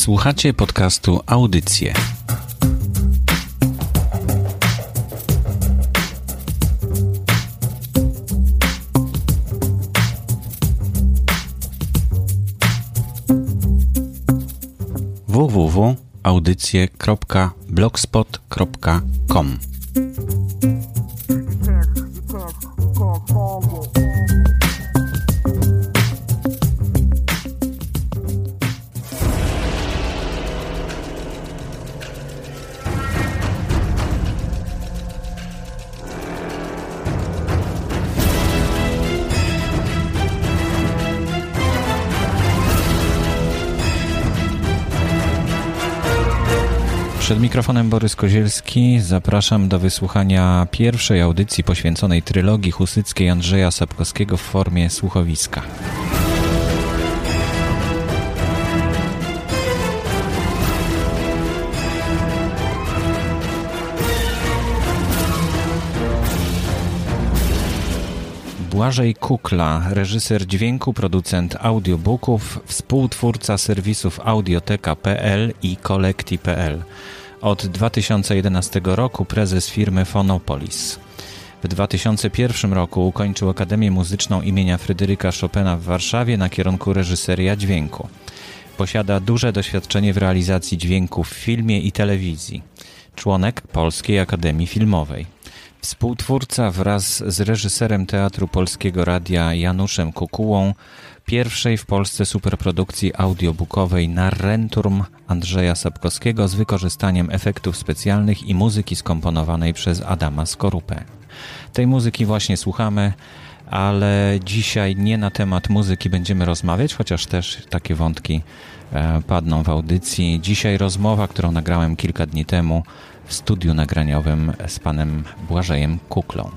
Słuchacie podcastu Audycje. www.audycje.blogspot.com mikrofonem Borys Kozielski. Zapraszam do wysłuchania pierwszej audycji poświęconej trylogii husyckiej Andrzeja Sapkowskiego w formie słuchowiska. Błażej Kukla, reżyser dźwięku, producent audiobooków, współtwórca serwisów audioteka.pl i kolekti.pl. Od 2011 roku prezes firmy Phonopolis. W 2001 roku ukończył Akademię Muzyczną imienia Fryderyka Chopina w Warszawie na kierunku reżyseria dźwięku. Posiada duże doświadczenie w realizacji dźwięku w filmie i telewizji. Członek Polskiej Akademii Filmowej. Współtwórca wraz z reżyserem Teatru Polskiego Radia Januszem Kukułą pierwszej w Polsce superprodukcji audiobookowej Narrenturm Andrzeja Sapkowskiego z wykorzystaniem efektów specjalnych i muzyki skomponowanej przez Adama Skorupę. Tej muzyki właśnie słuchamy, ale dzisiaj nie na temat muzyki będziemy rozmawiać, chociaż też takie wątki e, padną w audycji. Dzisiaj rozmowa, którą nagrałem kilka dni temu w studiu nagraniowym z panem Błażejem Kuklą.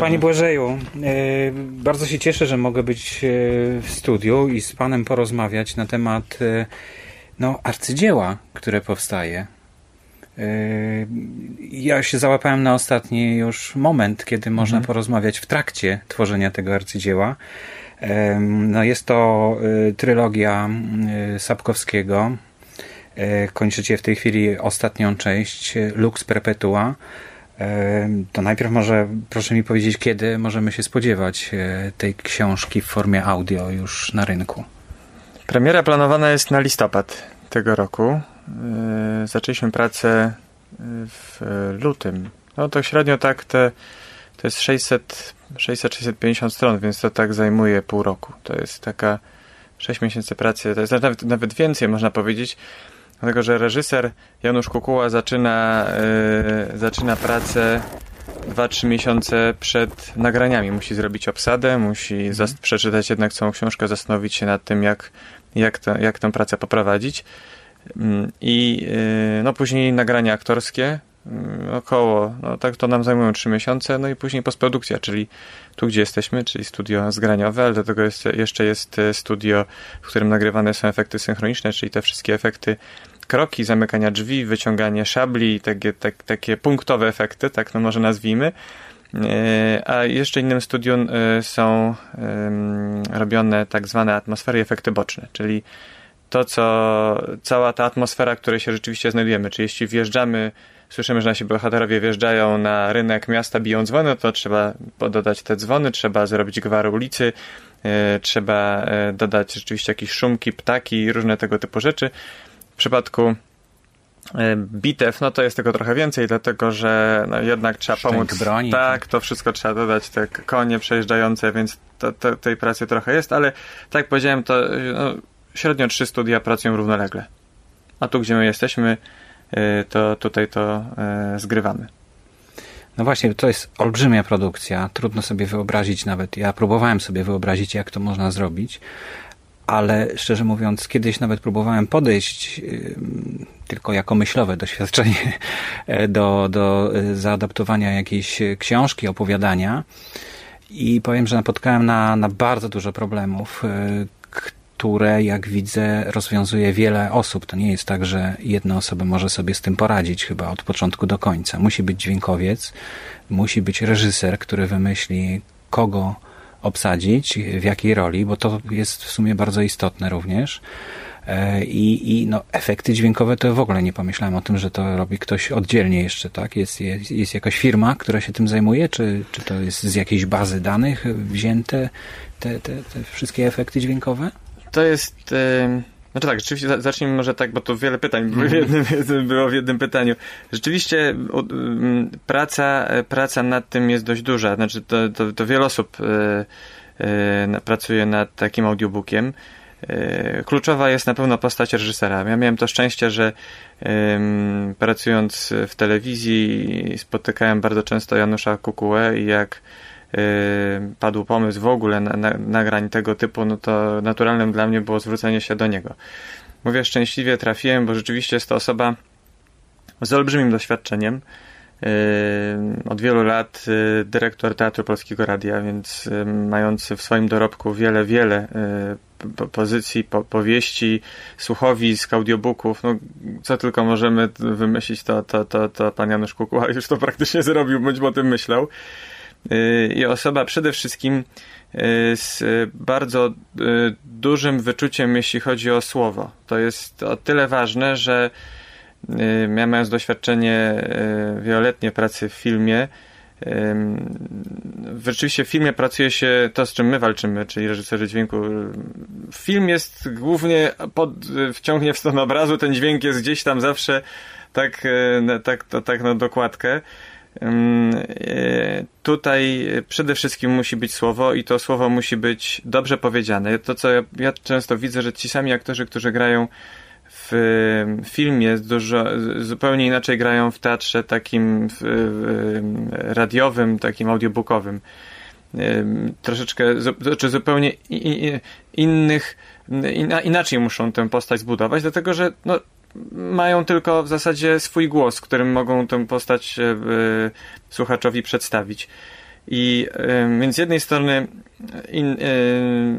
Panie Błażeju, e, bardzo się cieszę, że mogę być e, w studiu i z Panem porozmawiać na temat e, no, arcydzieła, które powstaje. Ja się załapałem na ostatni już moment, kiedy można mhm. porozmawiać w trakcie tworzenia tego arcydzieła. No, jest to trylogia Sapkowskiego. Kończycie w tej chwili ostatnią część Lux Perpetua to najpierw może proszę mi powiedzieć, kiedy możemy się spodziewać e, tej książki w formie audio już na rynku? Premiera planowana jest na listopad tego roku. E, zaczęliśmy pracę e, w lutym. No to średnio tak te, to jest 600, 600-650 stron, więc to tak zajmuje pół roku. To jest taka 6 miesięcy pracy, to jest nawet, nawet więcej można powiedzieć. Dlatego, że reżyser Janusz Kukuła zaczyna, yy, zaczyna pracę 2-3 miesiące przed nagraniami. Musi zrobić obsadę, musi mhm. przeczytać jednak całą książkę, zastanowić się nad tym, jak, jak, to, jak tę pracę poprowadzić. Mm, I yy, no, później nagrania aktorskie, yy, około, no tak to nam zajmują 3 miesiące, no i później postprodukcja, czyli tu, gdzie jesteśmy, czyli studio zgraniowe, ale do tego jest, jeszcze jest e, studio, w którym nagrywane są efekty synchroniczne, czyli te wszystkie efekty kroki, zamykania drzwi, wyciąganie szabli, takie, tak, takie punktowe efekty, tak no może nazwijmy. A jeszcze innym studium są robione tak zwane atmosfery i efekty boczne, czyli to, co cała ta atmosfera, w której się rzeczywiście znajdujemy. Czyli jeśli wjeżdżamy, słyszymy, że nasi bohaterowie wjeżdżają na rynek miasta, biją dzwony, to trzeba dodać te dzwony, trzeba zrobić gwar ulicy, trzeba dodać rzeczywiście jakieś szumki, ptaki i różne tego typu rzeczy. W przypadku E, bitew, no to jest tego trochę więcej, dlatego że no jednak trzeba Szczęk pomóc. broni. Tak, to wszystko trzeba dodać, te konie przejeżdżające, więc to, to, tej pracy trochę jest, ale tak jak powiedziałem, to no, średnio trzy studia pracują równolegle. A tu, gdzie my jesteśmy, e, to tutaj to e, zgrywamy. No właśnie, to jest olbrzymia produkcja. Trudno sobie wyobrazić nawet. Ja próbowałem sobie wyobrazić, jak to można zrobić, ale szczerze mówiąc, kiedyś nawet próbowałem podejść tylko jako myślowe doświadczenie e, do, do e, zaadaptowania jakiejś książki, opowiadania i powiem, że napotkałem na, na bardzo dużo problemów, e, które, jak widzę, rozwiązuje wiele osób. To nie jest tak, że jedna osoba może sobie z tym poradzić chyba od początku do końca. Musi być dźwiękowiec, musi być reżyser, który wymyśli, kogo obsadzić, w jakiej roli, bo to jest w sumie bardzo istotne również. E, I, I no, efekty dźwiękowe to w ogóle nie pomyślałem o tym, że to robi ktoś oddzielnie jeszcze, tak? Jest, jest, jest jakaś firma, która się tym zajmuje, czy, czy to jest z jakiejś bazy danych wzięte te, te, te wszystkie efekty dźwiękowe? To jest. Yy... Znaczy tak, rzeczywiście zacznijmy może tak, bo tu wiele pytań było w jednym, było w jednym pytaniu. Rzeczywiście praca, praca nad tym jest dość duża. Znaczy to, to, to wiele osób yy, yy, pracuje nad takim audiobookiem. E, kluczowa jest na pewno postać reżysera. Ja miałem to szczęście, że pracując w telewizji spotykałem bardzo często Janusza Kukułę i jak padł pomysł w ogóle na, na, nagrań tego typu, no to naturalnym dla mnie było zwrócenie się do niego. Mówię, szczęśliwie trafiłem, bo rzeczywiście jest to osoba z olbrzymim doświadczeniem. Od wielu lat y, dyrektor Teatru Polskiego Radia, więc mający w swoim dorobku wiele, wiele y, pozycji, po, powieści, słuchowisk, audiobooków, no co tylko możemy wymyślić, to, to, to, to pan Janusz Kukuła już to praktycznie zrobił, bądź o tym myślał. Y, I osoba przede wszystkim z bardzo dużym wyczuciem, jeśli chodzi o słowo. To jest o tyle ważne, że Y, ja mając doświadczenie y, wieloletnie pracy w filmie, rzeczywiście w filmie pracuje się to, z czym my walczymy, czyli reżyserzy dźwięku. Film jest głównie pod, wciągnie w stronę obrazu, ten dźwięk jest gdzieś tam zawsze tak, y, tak, to, tak na dokładkę. Tutaj przede wszystkim musi być słowo i to słowo musi być dobrze powiedziane. To, co ja, ja często widzę, że ci sami aktorzy, którzy grają w filmie dużo, zupełnie inaczej grają w teatrze takim w, w, radiowym, takim audiobookowym. Troszeczkę, czy zupełnie innych, inaczej muszą tę postać zbudować, dlatego że no, mają tylko w zasadzie swój głos, którym mogą tę postać e, słuchaczowi przedstawić. I więc z jednej strony in,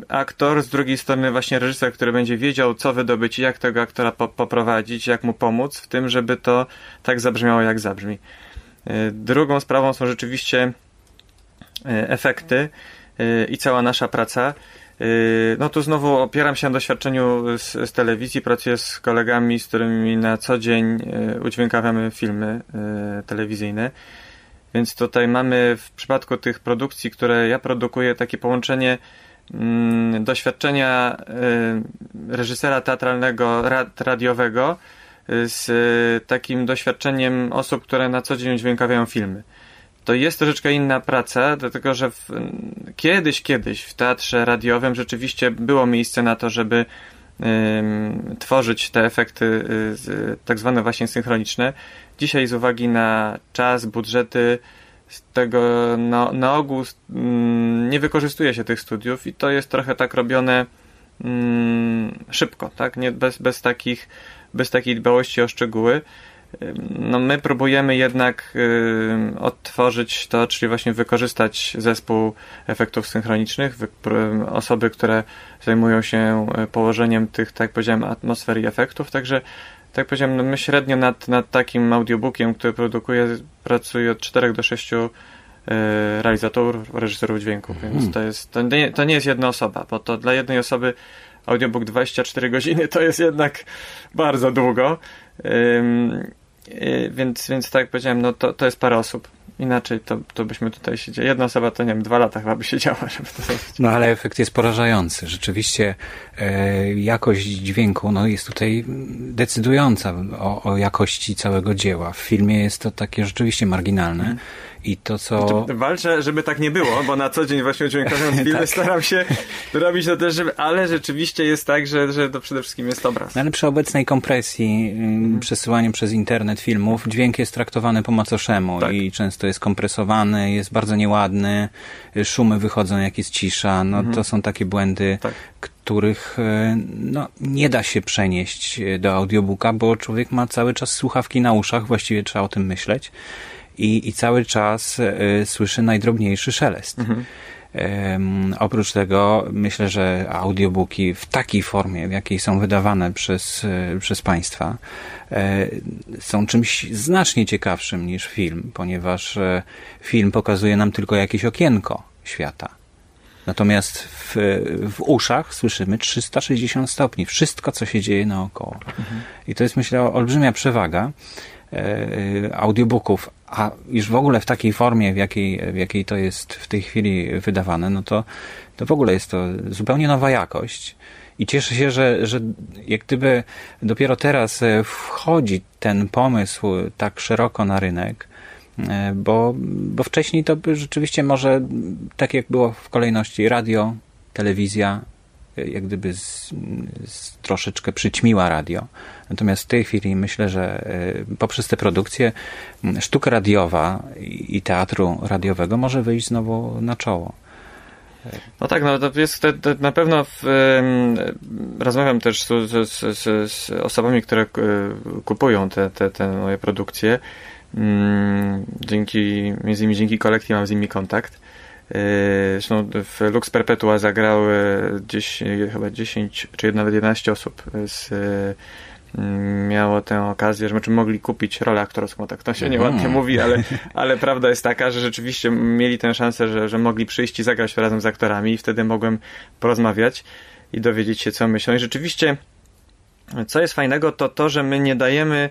aktor, z drugiej strony właśnie reżyser, który będzie wiedział, co wydobyć i jak tego aktora po, poprowadzić, jak mu pomóc w tym, żeby to tak zabrzmiało, jak zabrzmi. Drugą sprawą są rzeczywiście efekty i cała nasza praca. No tu znowu opieram się na doświadczeniu z, z, telewizji, pracuję z kolegami, z którymi na co dzień udźwiękawiamy filmy telewizyjne. Więc tutaj mamy w przypadku tych produkcji, które ja produkuję, takie połączenie mm, doświadczenia reżysera teatralnego, rad, radiowego z takim doświadczeniem osób, które na co dzień dźwiękawiają filmy. To jest troszeczkę inna praca, dlatego że w, kiedyś, kiedyś w teatrze radiowym rzeczywiście było miejsce na to, żeby tworzyć te efekty tak zwane właśnie synchroniczne. Dzisiaj z uwagi na czas, budżety, z tego na, na ogół nie wykorzystuje się tych studiów i to jest trochę tak robione szybko, tak? Nie, bez, bez, takich, bez takiej dbałości o szczegóły. No my próbujemy jednak y, odtworzyć to, czyli właśnie wykorzystać zespół efektów synchronicznych, wy, osoby, które zajmują się y, położeniem tych, tak jak powiedziałem, atmosfer i efektów, także tak powiedziałem, no my średnio nad, nad takim audiobookiem, który produkuję, pracuję od 4 do 6 e, realizatorów, reżyserów dźwięku, więc hmm. to jest, to nie, to nie jest jedna osoba, bo to dla jednej osoby audiobook 24 godziny to jest jednak bardzo długo. Ym, więc, więc tak jak powiedziałem, no to, to jest parę osób. Inaczej to, to byśmy tutaj siedzieli. Jedna osoba to nie wiem, dwa lata chyba by siedziała, żeby to zrobić. No ale efekt jest porażający. Rzeczywiście e, jakość dźwięku no, jest tutaj decydująca o, o jakości całego dzieła. W filmie jest to takie rzeczywiście marginalne. Mm. I to, co... Walczę, żeby tak nie było, bo na co dzień właśnie udźwiękawiając filmy tak. staram się robić to też, żeby... ale rzeczywiście jest tak, że, że to przede wszystkim jest obraz. No, ale przy obecnej kompresji, mhm. przesyłaniu przez internet filmów, dźwięk jest traktowany po macoszemu tak. i często jest kompresowany, jest bardzo nieładny, szumy wychodzą jak jest cisza, no mhm. to są takie błędy, tak. których e, no, nie da się przenieść do audiobooka, bo człowiek ma cały czas słuchawki na uszach, właściwie trzeba o tym myśleć i, i cały czas y, słyszy najdrobniejszy szelest. Mhm. Um, oprócz tego myślę, że audiobooki w takiej formie, w jakiej są wydawane przez, y, przez państwa, y, są czymś znacznie ciekawszym niż film, ponieważ y, film pokazuje nam tylko jakieś okienko świata. Natomiast w, w uszach słyszymy 360 stopni, wszystko, co się dzieje naokoło. Mhm. I to jest, myślę, olbrzymia przewaga audiobooków a już w ogóle w takiej formie, w jakiej, w jakiej to jest w tej chwili wydawane, no to, to w ogóle jest to zupełnie nowa jakość. I cieszę się, że, że jak gdyby dopiero teraz e, wchodzi ten pomysł tak szeroko na rynek, e, bo, bo wcześniej to by rzeczywiście może, tak jak było w kolejności radio, telewizja, jak gdyby z, z troszeczkę przyćmiła radio. Natomiast w tej chwili myślę, że e, poprzez te produkcje sztuka radiowa i teatru radiowego może wyjść znowu na czoło. No tak, no to jest to, to na pewno w, rozmawiam też z, z, z, osobami, które e, kupują te, te, te moje produkcje. Mm, dzięki, między innymi dzięki kolekcji mam z nimi kontakt. Yy, zresztą w Lux Perpetua zagrały gdzieś, chyba 10 czy nawet 11 osób z, mm, miało tę okazję, że znaczy mogli kupić rolę aktorską, tak to się nieładnie mm. mówi, ale, ale prawda jest taka, że rzeczywiście mieli tę szansę, że, że mogli przyjść i zagrać razem z aktorami i wtedy mogłem porozmawiać i dowiedzieć się, co myślą. I rzeczywiście, co jest fajnego, to to, że my nie dajemy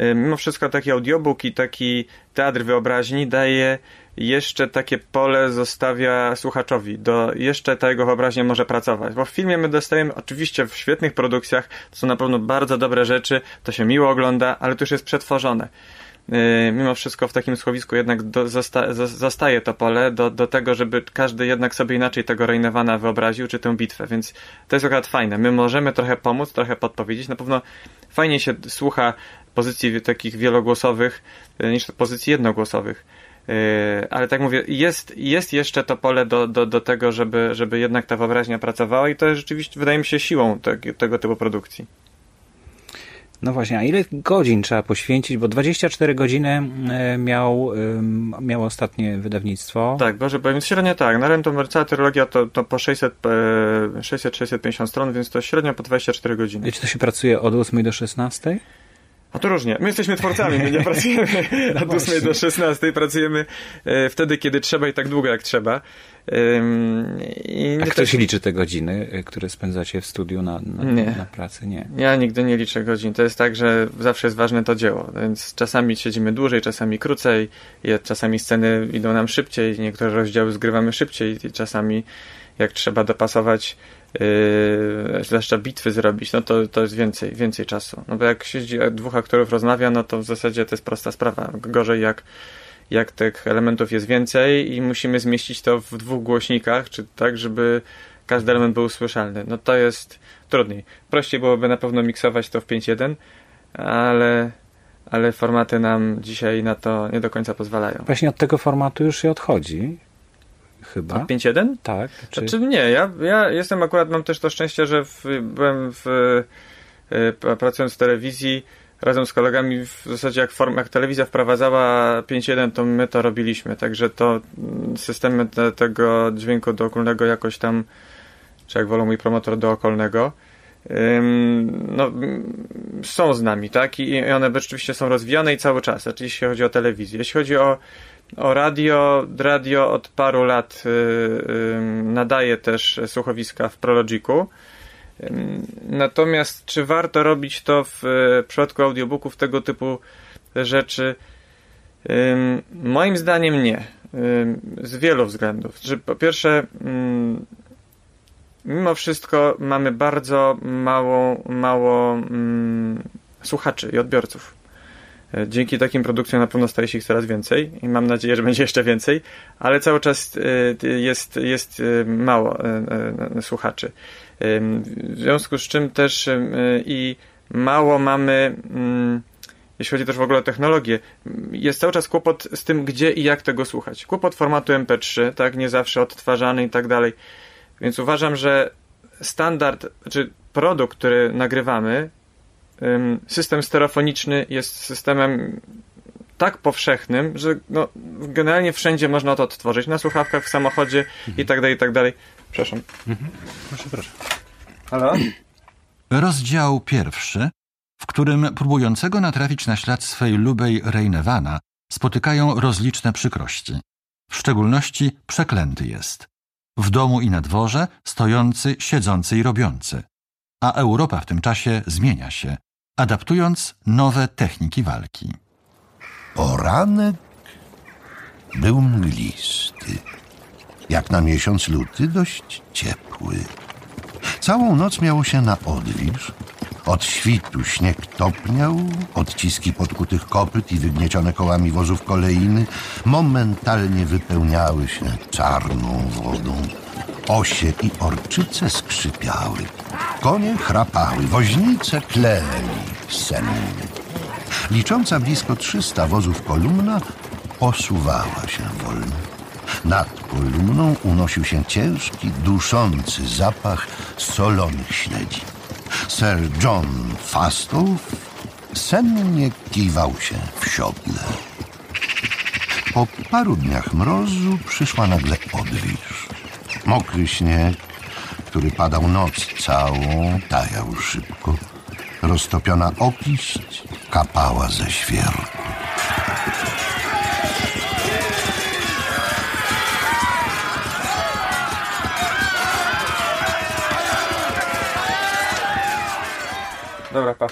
Y, mimo wszystko taki audiobook i taki teatr wyobraźni daje jeszcze takie pole zostawia słuchaczowi, do jeszcze ta jego wyobraźnia może pracować. Bo w filmie my dostajemy, oczywiście w świetnych produkcjach, to są na pewno bardzo dobre rzeczy, to się miło ogląda, ale to już jest przetworzone. Y, mimo wszystko w takim schowisku jednak do, zosta, zostaje to pole do, do tego, żeby każdy jednak sobie inaczej tego Rejnewana wyobraził, czy tę bitwę, więc to jest akurat fajne. My możemy trochę pomóc, trochę podpowiedzieć. Na pewno fajnie się słucha pozycji takich wielogłosowych e, niż pozycji jednogłosowych. E, ale tak mówię, jest, jest jeszcze to pole do, do, do tego, żeby, żeby jednak ta wyobraźnia pracowała i to jest rzeczywiście, wydaje mi się, siłą te, tego typu produkcji. No właśnie, a ile godzin trzeba poświęcić? Bo 24 godziny e, miał, miało ostatnie wydawnictwo. Tak, Boże, powiem średnio tak. Na rynku cała trylogia to, to po 600-650 stron, więc to średnio po 24 godziny. I czy to się pracuje od 8 do 16? A to różnie. My jesteśmy twórcami, my nie pracujemy no od 8 do 16, pracujemy e, wtedy, kiedy trzeba i tak długo, jak trzeba. I A ktoś liczy te godziny, e, które spędzacie w studiu na, na, na pracy? Nie. Ja nigdy nie liczę godzin. To jest tak, że zawsze jest ważne to dzieło, więc czasami siedzimy dłużej, czasami krócej, czasami sceny idą nam szybciej, niektóre rozdziały zgrywamy szybciej czasami jak trzeba dopasować Yy, zwłaszcza bitwy zrobić, no to, to jest więcej, więcej czasu. No bo jak siedzi dwóch aktorów rozmawia, no to w zasadzie to jest prosta sprawa. Gorzej jak, jak tych elementów jest więcej i musimy zmieścić to w dwóch głośnikach, czy tak, żeby każdy element był słyszalny. No to jest trudniej. Prościej byłoby na pewno miksować to w 5.1, ale ale formaty nam dzisiaj na to nie do końca pozwalają. Właśnie od tego formatu już się odchodzi chyba. 5.1? Tak. Czy... Znaczy nie, ja, ja jestem akurat, mam też to szczęście, że w, byłem w, y, pracując w telewizji razem z kolegami w zasadzie jak, form, jak telewizja wprowadzała 5.1 to my to robiliśmy, także to mm, systemy te, tego dźwięku dookolnego jakoś tam, czy jak wolą mój promotor dookolnego, no, są z nami, tak? I one rzeczywiście są rozwijane i cały czas, oczywiście jeśli chodzi o telewizję. Jeśli chodzi o o radio. Radio od paru lat nadaje też słuchowiska w Prologiku. Natomiast czy warto robić to w przypadku audiobooków tego typu rzeczy? Moim zdaniem nie. Z wielu względów. Po pierwsze, mimo wszystko mamy bardzo mało, mało słuchaczy i odbiorców. E, dzięki takim produkcjom na pewno staje się ich coraz więcej i mam nadzieję, że będzie jeszcze więcej, ale cały czas e, jest, jest e, mało słuchaczy. W związku z czym też i mało mamy mm, jeśli chodzi też w ogóle o technologię, jest cały czas kłopot z tym, gdzie i jak tego słuchać. Kłopot formatu MP3, tak, nie zawsze odtwarzany i tak dalej. Więc uważam, że standard, czy produkt, który nagrywamy, system stereofoniczny jest systemem tak powszechnym, że no, generalnie wszędzie można to odtworzyć. Na słuchawkach, w samochodzie mhm. i tak dalej, i tak dalej. Przepraszam. Mhm. Proszę, proszę. Halo? Rozdział pierwszy w którym próbującego natrafić na ślad swej lubej Reinevana spotykają rozliczne przykrości. W szczególności przeklęty jest. W domu i na dworze stojący, siedzący i robiący. A Europa w tym czasie zmienia się, adaptując nowe techniki walki. Poranek był mglisty. Jak na miesiąc luty dość ciepły. Całą noc miało się na odwilż, od świtu śnieg topniał, odciski podkutych kopyt i wygniecione kołami wozów kolejny momentalnie wypełniały się czarną wodą. Osie i orczyce skrzypiały, konie chrapały, woźnice kleli sennie. Licząca blisko 300 wozów kolumna posuwała się wolno. Nad kolumną unosił się ciężki, duszący zapach solonych śledzi. Sir John Fastow sennie kiwał się w siodle. Po paru dniach mrozu przyszła nagle odwilż. Mokry śnieg, który padał noc całą, tajał szybko. Roztopiona opiść kapała ze świerku. Dobra, pa.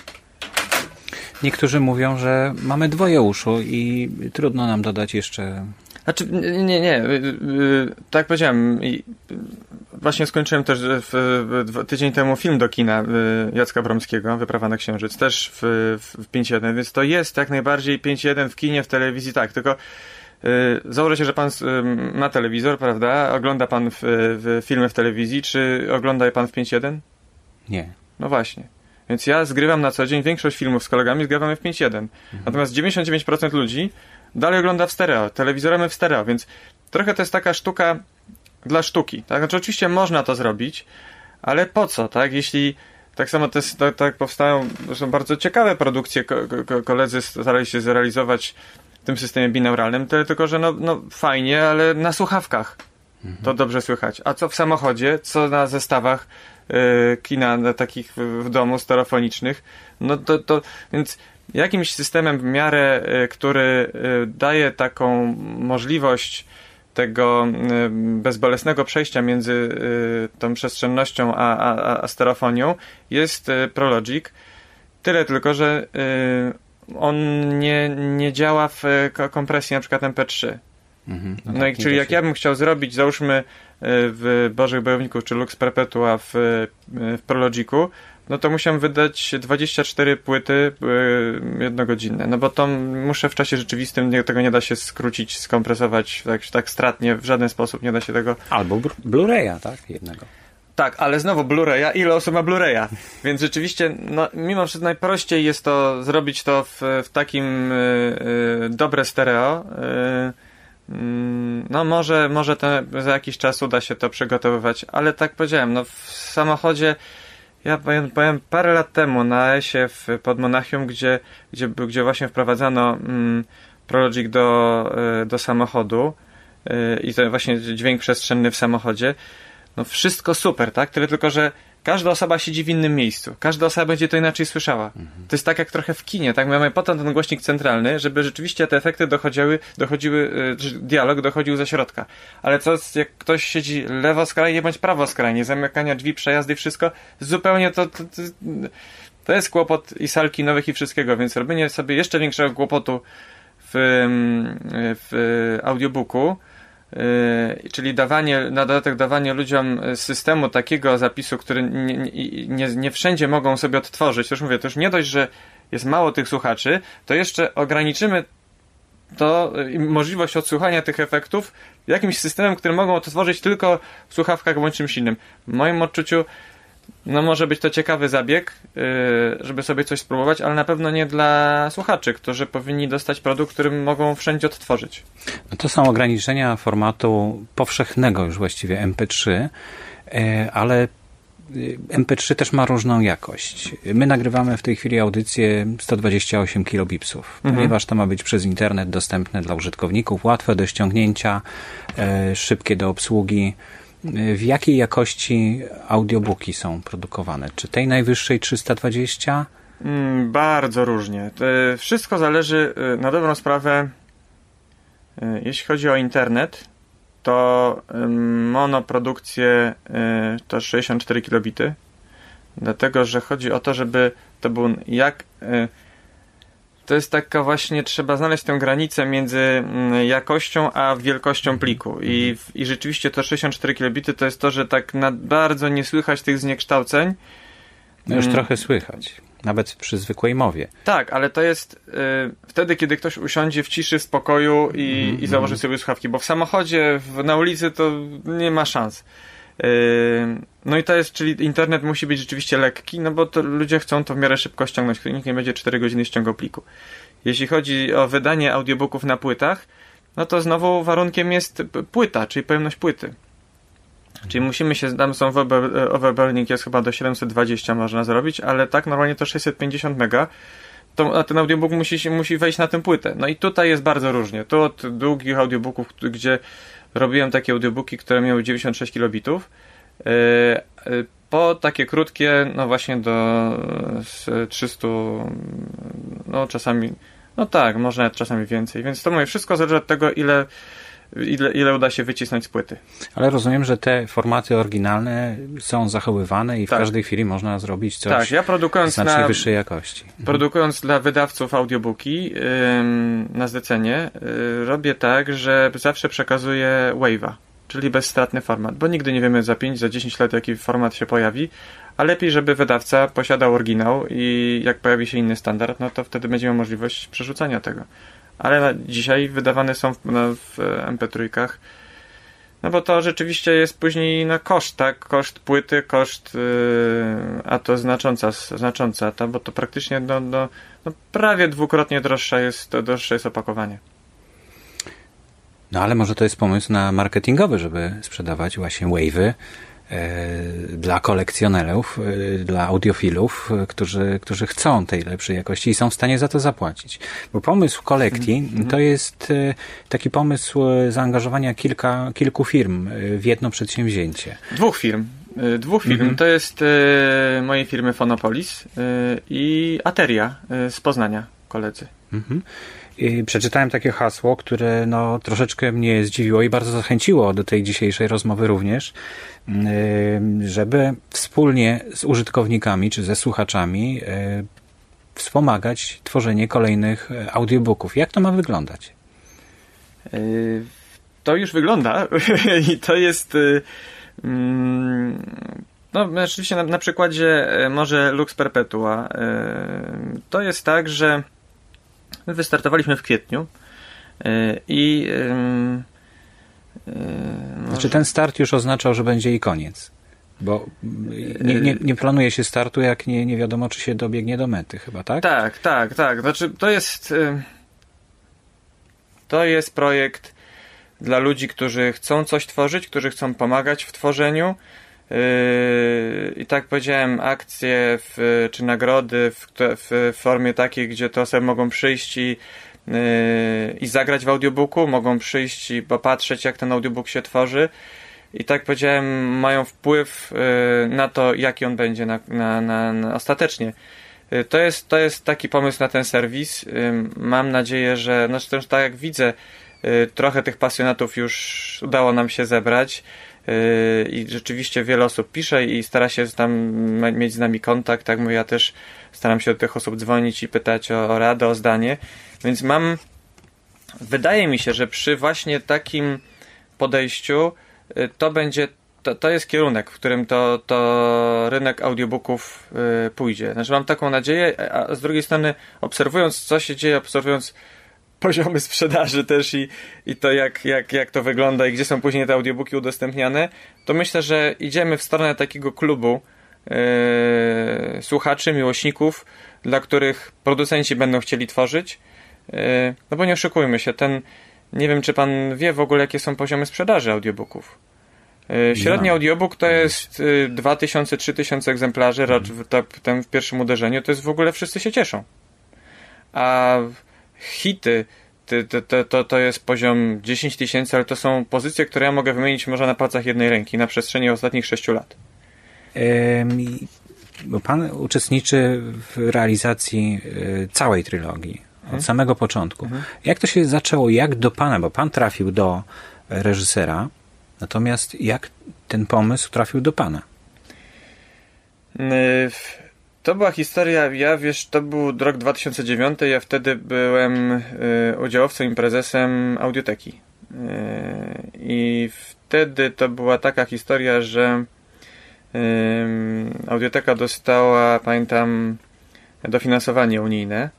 Niektórzy mówią, że mamy dwoje uszu i trudno nam dodać jeszcze. Znaczy, nie, nie. Y, y, tak jak powiedziałem, właśnie skończyłem też w, tydzień temu film do kina y, Jacka Bromskiego, Wyprawa na Księżyc, też w, w 5.1, więc to jest jak najbardziej 5.1 w kinie, w telewizji, tak, tylko Założę się, że pan ma telewizor, prawda? Ogląda pan w, w filmy w telewizji, czy ogląda je pan w 5.1? Nie. No właśnie. Więc ja zgrywam na co dzień większość filmów z kolegami, zgrywamy w 5.1. Mhm. Natomiast 99% ludzi dalej ogląda w stereo, telewizorami w stereo, więc trochę to jest taka sztuka dla sztuki. Tak? Znaczy oczywiście można to zrobić, ale po co, tak? Jeśli tak samo te, tak, tak powstają, są bardzo ciekawe produkcje, ko, ko, koledzy starali się zrealizować w tym systemie binauralnym, tyle tylko, że no, no fajnie, ale na słuchawkach mhm. to dobrze słychać. A co w samochodzie, co na zestawach, E, kina takich w domu stereofonicznych, no to, to więc jakimś systemem w miarę, e, który e, daje taką możliwość tego bezbolesnego przejścia między tą przestrzennością a, a, a stereofonią jest Prologic. Tyle tylko, że on nie, nie działa w kompresji na przykład MP3. Mhm, no, no tak, i czyli jak ja bym chciał zrobić, załóżmy w Bożych Bojowników czy Lux Perpetua w, w Prologiku, no to musiałem wydać 24 płyty e, jednogodzinne, no bo to muszę w czasie rzeczywistym, tego nie da się skrócić, skompresować tak, tak stratnie, w żaden sposób nie da się tego... Albo Blu-raya, tak? Jednego. Tak, ale znowu Blu-raya, ile osób ma Blu-raya? Więc rzeczywiście, no, mimo wszystko najprościej jest to zrobić to w, w takim y, y, dobre stereo, y, Mm, no może, może te, za jakiś czas uda się to przygotowywać, ale tak powiedziałem, no w samochodzie ja powiem, powiem parę lat temu na ESie pod Monachium, gdzie, gdzie, gdzie właśnie wprowadzano mm, Prologic do, y, do samochodu yy, i to właśnie dźwięk przestrzenny w samochodzie, no wszystko super, tak? Tyle tylko, że każda osoba siedzi w innym miejscu. Każda osoba będzie to inaczej słyszała. Mhm. To jest tak jak trochę w kinie, tak? Mamy potem ten głośnik centralny, żeby rzeczywiście te efekty dochodziły, dochodziły y, dialog dochodził ze środka. Ale co jak ktoś siedzi lewo skrajnie bądź prawo skrajnie, zamykania drzwi, przejazdy, wszystko, zupełnie to, to, to, to jest kłopot i salki nowych i wszystkiego, więc robienie sobie jeszcze większego kłopotu w, mm, w audiobooku, czyli dawanie, na dodatek dawanie ludziom systemu takiego zapisu, który nie, nie, nie wszędzie mogą sobie odtworzyć. To już mówię, to już nie dość, że jest mało tych słuchaczy, to jeszcze ograniczymy to możliwość odsłuchania tych efektów jakimś systemem, który mogą odtworzyć tylko w słuchawkach bądź czymś innym. W moim odczuciu no może być to ciekawy zabieg, yy, żeby sobie coś spróbować, ale na pewno nie dla słuchaczy, którzy powinni dostać produkt, który mogą wszędzie odtworzyć. No to są ograniczenia formatu powszechnego już właściwie MP3, yy, ale yy, MP3 też ma różną jakość. My nagrywamy w tej chwili audycję 128 kilobipsów, mhm. ponieważ to ma być przez internet dostępne dla użytkowników, łatwe do ściągnięcia, szybkie do obsługi. W jakiej jakości audiobooki są produkowane? Czy tej najwyższej 320? Mm, bardzo różnie. Wszystko zależy y, na dobrą sprawę. Y, jeśli chodzi o internet, to monoprodukcje to 64 kilobity. Dlatego, że chodzi o to, żeby to był jak to jest taka właśnie, trzeba znaleźć tę granicę między mm, jakością a wielkością mhm. pliku. I, mhm. i rzeczywiście to 64 kilobity to jest to, że tak na bardzo nie słychać tych zniekształceń. No już mm. trochę słychać. Nawet przy zwykłej mowie. Tak, ale to jest y, wtedy, kiedy ktoś usiądzie w ciszy, w spokoju i, mm, i założy sobie słuchawki, bo w samochodzie, w, na ulicy to nie ma szans. Yy, no i to jest, czyli internet musi być rzeczywiście lekki, no bo ludzie chcą to w miarę szybko ściągnąć. Nikt nie będzie 4 godziny ściągał pliku. Jeśli chodzi o wydanie audiobooków na płytach, no to znowu warunkiem jest płyta, czyli pojemność płyty. Czyli musimy się, tam są overburning jest chyba do 720 można zrobić, ale tak normalnie to 650 mega. To, a ten audiobook musi, musi wejść na tę płytę. No i tutaj jest bardzo różnie. Tu od długich audiobooków, gdzie robiłem takie audiobooki, które miały 96 kilobitów. E, e, po takie krótkie, no właśnie do 300, no czasami, no tak, może nawet czasami więcej. Więc to mówię, wszystko zależy od tego, ile ile, ile uda się wycisnąć z płyty. Ale rozumiem, że te formaty oryginalne są zachowywane i w tak. każdej chwili można zrobić coś tak, ja produkując znacznie na, wyższej jakości. Mhm. Produkując dla wydawców audiobooki ym, na zlecenie, yy, robię tak, że zawsze przekazuję wave'a, czyli bezstratny format, bo nigdy nie wiemy za 5, za 10 lat jaki format się pojawi, a lepiej, żeby wydawca posiadał oryginał i jak pojawi się inny standard, no to wtedy będziemy możliwość przerzucania tego ale dzisiaj wydawane są w, w MP3. No bo to rzeczywiście jest później na koszt, tak? Koszt płyty, koszt, yy, a to znacząca, znacząca ta, bo to praktycznie no, no, no prawie dwukrotnie droższe jest, droższe jest opakowanie. No ale może to jest pomysł na marketingowy, żeby sprzedawać właśnie wave'y, E, dla kolekcjonerów, e, dla audiofilów, e, którzy, którzy chcą tej lepszej jakości i są w stanie za to zapłacić. Bo pomysł kolektii mm -hmm. to jest taki pomysł zaangażowania kilka, kilku firm w jedno przedsięwzięcie. Dwóch firm. Dwóch firm. -hmm. To jest e, mojej firmy Fonopolis e, i Ateria e, z Poznania, koledzy. -hmm. I przeczytałem takie hasło, które no, troszeczkę mnie zdziwiło i bardzo zachęciło do tej dzisiejszej rozmowy również, żeby wspólnie z użytkownikami czy ze słuchaczami wspomagać tworzenie kolejnych audiobooków. Jak to ma wyglądać? E, to już wygląda i to jest mm, no, oczywiście na, na przykładzie może Lux Perpetua to jest tak, że My wystartowaliśmy w kwietniu i e, znaczy ten start już oznaczał, że będzie i koniec. Bo nie, nie, nie, planuje się startu, jak nie, nie wiadomo, czy się dobiegnie do mety, chyba, tak? Tak, tak, tak. Znaczy, to jest. E, to jest projekt dla ludzi, którzy chcą coś tworzyć, którzy chcą pomagać w tworzeniu, Yy, I tak powiedziałem, akcje w, czy nagrody w, w, formie takiej, gdzie te osoby mogą przyjść i, yy, i zagrać w audiobooku, mogą przyjść i popatrzeć, jak ten audiobook się tworzy. i tak powiedziałem, mają wpływ na to, jaki on będzie na, na, na, na ostatecznie. To jest, to jest taki pomysł na ten serwis. Mam nadzieję, że, no zresztą tak jak widzę, trochę tych pasjonatów już udało nam się zebrać i rzeczywiście wiele osób pisze i stara się tam mieć z nami kontakt, tak mówię, ja też staram się do tych osób dzwonić i pytać o, o radę, o zdanie, więc mam wydaje mi się, że przy właśnie takim podejściu y, to będzie to, to jest kierunek, w którym to, to rynek audiobooków y, pójdzie. Znaczy mam taką nadzieję, a z drugiej strony obserwując co się dzieje, obserwując poziomy sprzedaży też i, i to jak, jak, jak to wygląda i gdzie są później te audiobooki udostępniane, to myślę, że idziemy w stronę takiego klubu yy, słuchaczy, miłośników, dla których producenci będą chcieli tworzyć. Yy, no bo nie oszukujmy się, ten nie wiem, czy pan wie w ogóle, jakie są poziomy sprzedaży audiobooków. Yy, średni audiobook to jest 2000-3000 egzemplarzy, mhm. w, ten w pierwszym uderzeniu, to jest w ogóle wszyscy się cieszą. A hity to, to, to, to jest poziom 10 tysięcy, ale to są pozycje, które ja mogę wymienić może na palcach jednej ręki na przestrzeni ostatnich 6 lat. Bo pan uczestniczy w realizacji e, całej trylogii od hmm. samego początku. Hmm. Jak to się zaczęło? Jak do pana? Bo pan trafił do reżysera, natomiast jak ten pomysł trafił do pana? To była historia, ja wiesz, to był rok 2009, ja wtedy byłem y, udziałowcą i prezesem audioteki. Y, I wtedy to była taka historia, że y, audioteka dostała, pamiętam, dofinansowanie unijne.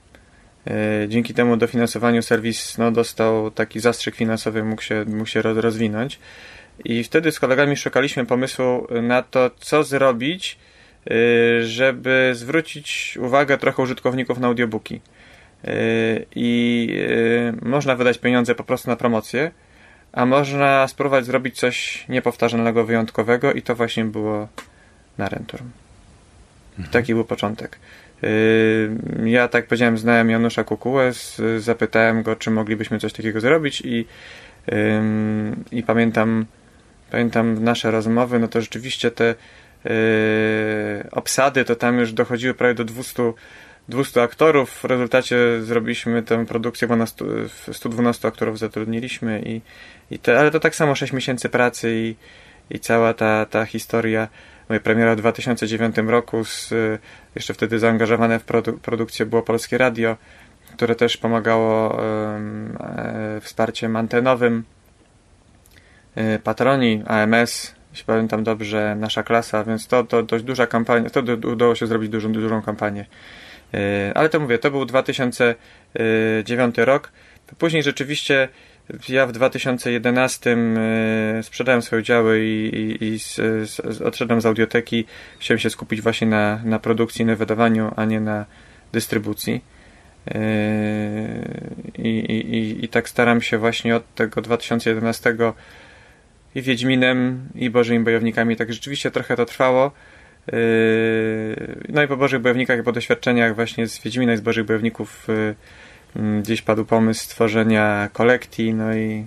Y, dzięki temu dofinansowaniu serwis no, dostał taki zastrzyk finansowy, mógł się, mógł się rozwinąć. I wtedy z kolegami szukaliśmy pomysłu na to, co zrobić, żeby zwrócić uwagę trochę użytkowników na audiobooki. Y, I y, można wydać pieniądze po prostu na promocję, a można spróbować zrobić coś niepowtarzalnego, wyjątkowego i to właśnie było na Rentur. Mhm. Taki był początek. Ja, tak powiedziałem, znałem Janusza Kukułę, zapytałem go, czy moglibyśmy coś takiego zrobić i, i pamiętam, pamiętam nasze rozmowy, no to rzeczywiście te obsady, to tam już dochodziły prawie do 200, 200 aktorów. W rezultacie zrobiliśmy tę produkcję, bo na 100, 112 aktorów zatrudniliśmy i, i te, ale to tak samo 6 miesięcy pracy i, i cała ta, ta historia. Moja premiera w 2009 roku, z, jeszcze wtedy zaangażowane w produ produkcję było Polskie Radio, które też pomagało um, e, wsparciem antenowym. E, patroni, AMS, jeśli pamiętam dobrze, nasza klasa, więc to, to dość duża kampania, to udało się zrobić dużą, dużą kampanię. E, ale to mówię, to był 2009 rok. Później rzeczywiście ja w 2011 e, sprzedałem swoje udziały i, i, i z, z, odszedłem z audioteki. Chciałem się skupić właśnie na, na produkcji na wydawaniu, a nie na dystrybucji. E, i, I tak staram się właśnie od tego 2011 i Wiedźminem, i Bożymi Bojownikami. Tak rzeczywiście trochę to trwało. Yy, no i po Bożych Bojownikach i po doświadczeniach właśnie z Wiedźmina i z Bożych Bojowników yy, mm, gdzieś padł pomysł stworzenia kolekcji, no i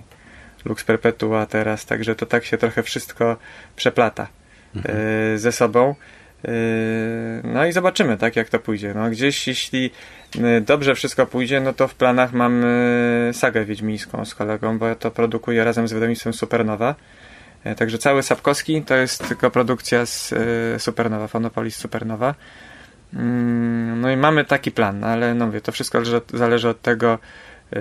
Lux Perpetua teraz, także to tak się trochę wszystko przeplata mhm. Yy, ze sobą. No i zobaczymy, tak, jak to pójdzie. No, gdzieś, jeśli dobrze wszystko pójdzie, no to w planach mam sagę wiedźmińską z kolegą, bo ja to produkuję razem z wydawnictwem Supernowa. E, także cały Sapkowski to jest tylko produkcja z e, Supernowa, Fonopolis Supernowa. Mm, no i mamy taki plan, ale no wie, to wszystko zależy, zależy od tego, e,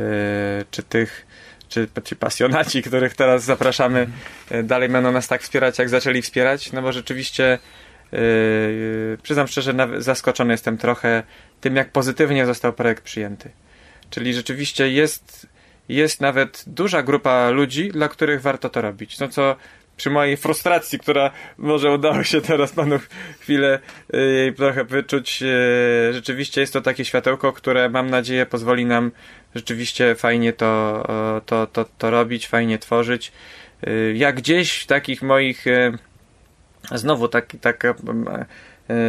czy tych, czy ci pasjonaci, których teraz zapraszamy, dalej będą nas tak wspierać, jak zaczęli wspierać, no bo rzeczywiście przyznam szczerze, zaskoczony jestem trochę tym, jak pozytywnie został projekt przyjęty. Czyli rzeczywiście jest jest nawet duża grupa ludzi, dla których warto to robić. No co przy mojej frustracji, która może udało się teraz panu chwilę y, jej trochę wyczuć, y, rzeczywiście jest to takie światełko, które mam nadzieję pozwoli nam rzeczywiście fajnie to, to, to, to robić, fajnie tworzyć. Y, jak gdzieś w takich moich znowu tak, taka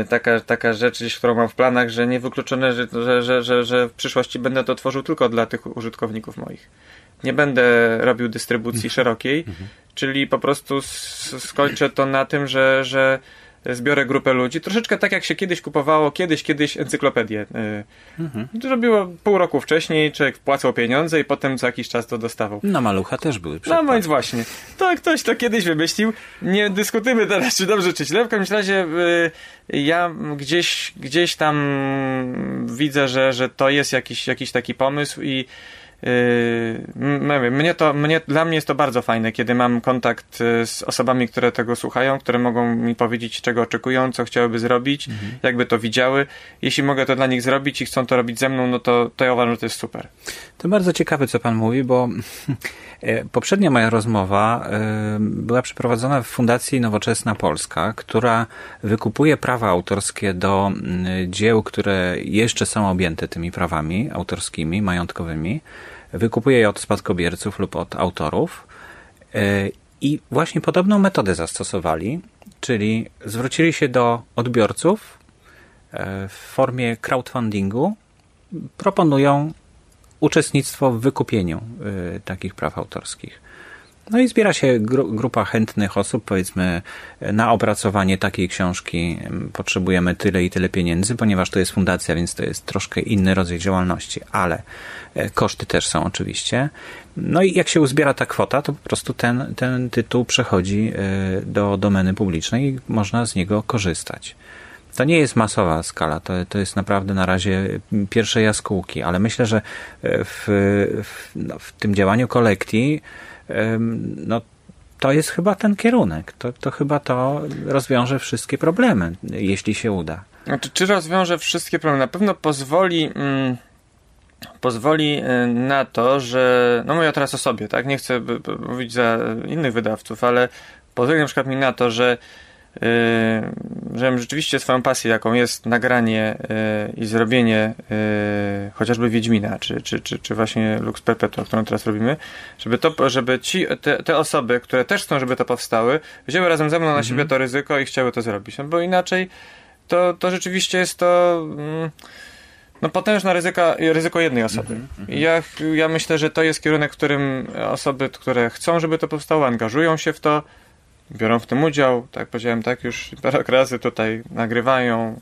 taka, taka rzecz którą mam w planach, że niewykluczone, że, że, że, że, że w przyszłości będę to tworzył tylko dla tych użytkowników moich. nie będę robił dystrybucji szerokiej, czyli po prostu skończę to na tym, że, że zbiorę grupę ludzi. Troszeczkę tak jak się kiedyś kupowało, kiedyś, kiedyś encyklopedię. Y, mhm. Robiło pół roku wcześniej, człowiek wpłacał pieniądze i potem co jakiś czas to dostawał. Na malucha też były przykłady. No więc właśnie. To ktoś to kiedyś wymyślił. Nie dyskutujmy teraz, czy dobrze, czy źle. W każdym razie y, ja gdzieś, gdzieś tam widzę, że, że to jest jakiś, jakiś taki pomysł i Yy, mnie to, mnie, dla mnie jest to bardzo fajne, kiedy mam kontakt y, z osobami, które tego słuchają, które mogą mi powiedzieć, czego oczekują, co chciałyby zrobić, mhm. jakby to widziały. Jeśli mogę to dla nich zrobić i chcą to robić ze mną, no to, to ja uważam, że to jest super. To bardzo ciekawe, co pan mówi, bo e, poprzednia moja rozmowa e, była przeprowadzona w Fundacji Nowoczesna Polska, która wykupuje prawa autorskie do dzieł, które jeszcze są objęte tymi prawami autorskimi, majątkowymi wykupuje je od spadkobierców lub od autorów e, i właśnie podobną metodę zastosowali, czyli zwrócili się do odbiorców e, w formie crowdfundingu, proponują uczestnictwo w wykupieniu e, takich praw autorskich. No i zbiera się gru grupa chętnych osób, powiedzmy, na opracowanie takiej książki potrzebujemy tyle i tyle pieniędzy, ponieważ to jest fundacja, więc to jest troszkę inny rodzaj działalności, ale e, koszty też są oczywiście. No i jak się uzbiera ta kwota, to po prostu ten, ten tytuł przechodzi e, do domeny publicznej i można z niego korzystać. To nie jest masowa skala, to, to jest naprawdę na razie pierwsze jaskółki, ale myślę, że e, w, w, no, w tym działaniu kolekcji no to jest chyba ten kierunek. To, to chyba to rozwiąże wszystkie problemy, jeśli się uda. Znaczy, czy rozwiąże wszystkie problemy? Na pewno pozwoli. Mm, pozwoli y, na to, że. No mówię teraz o sobie, tak? Nie chcę mówić za innych wydawców, ale pozwoli na przykład mi na to, że Yy, żebym rzeczywiście swoją pasję, jaką jest nagranie yy, i zrobienie yy, chociażby Wiedźmina, czy, czy, czy, czy właśnie Lux Perpetua, którą teraz robimy, żeby, to, żeby ci, te, te osoby, które też chcą, żeby to powstały, wzięły razem ze mną na mhm. siebie to ryzyko i chciały to zrobić. No bo inaczej to, to rzeczywiście jest to mm, no potężne ryzyko, ryzyko jednej osoby. Mm -hmm. Ja, ja myślę, że to jest kierunek, w którym osoby, które chcą, żeby to powstało, angażują się w to, biorą w tym udział, tak powiedziałem, tak już parę razy tutaj nagrywają.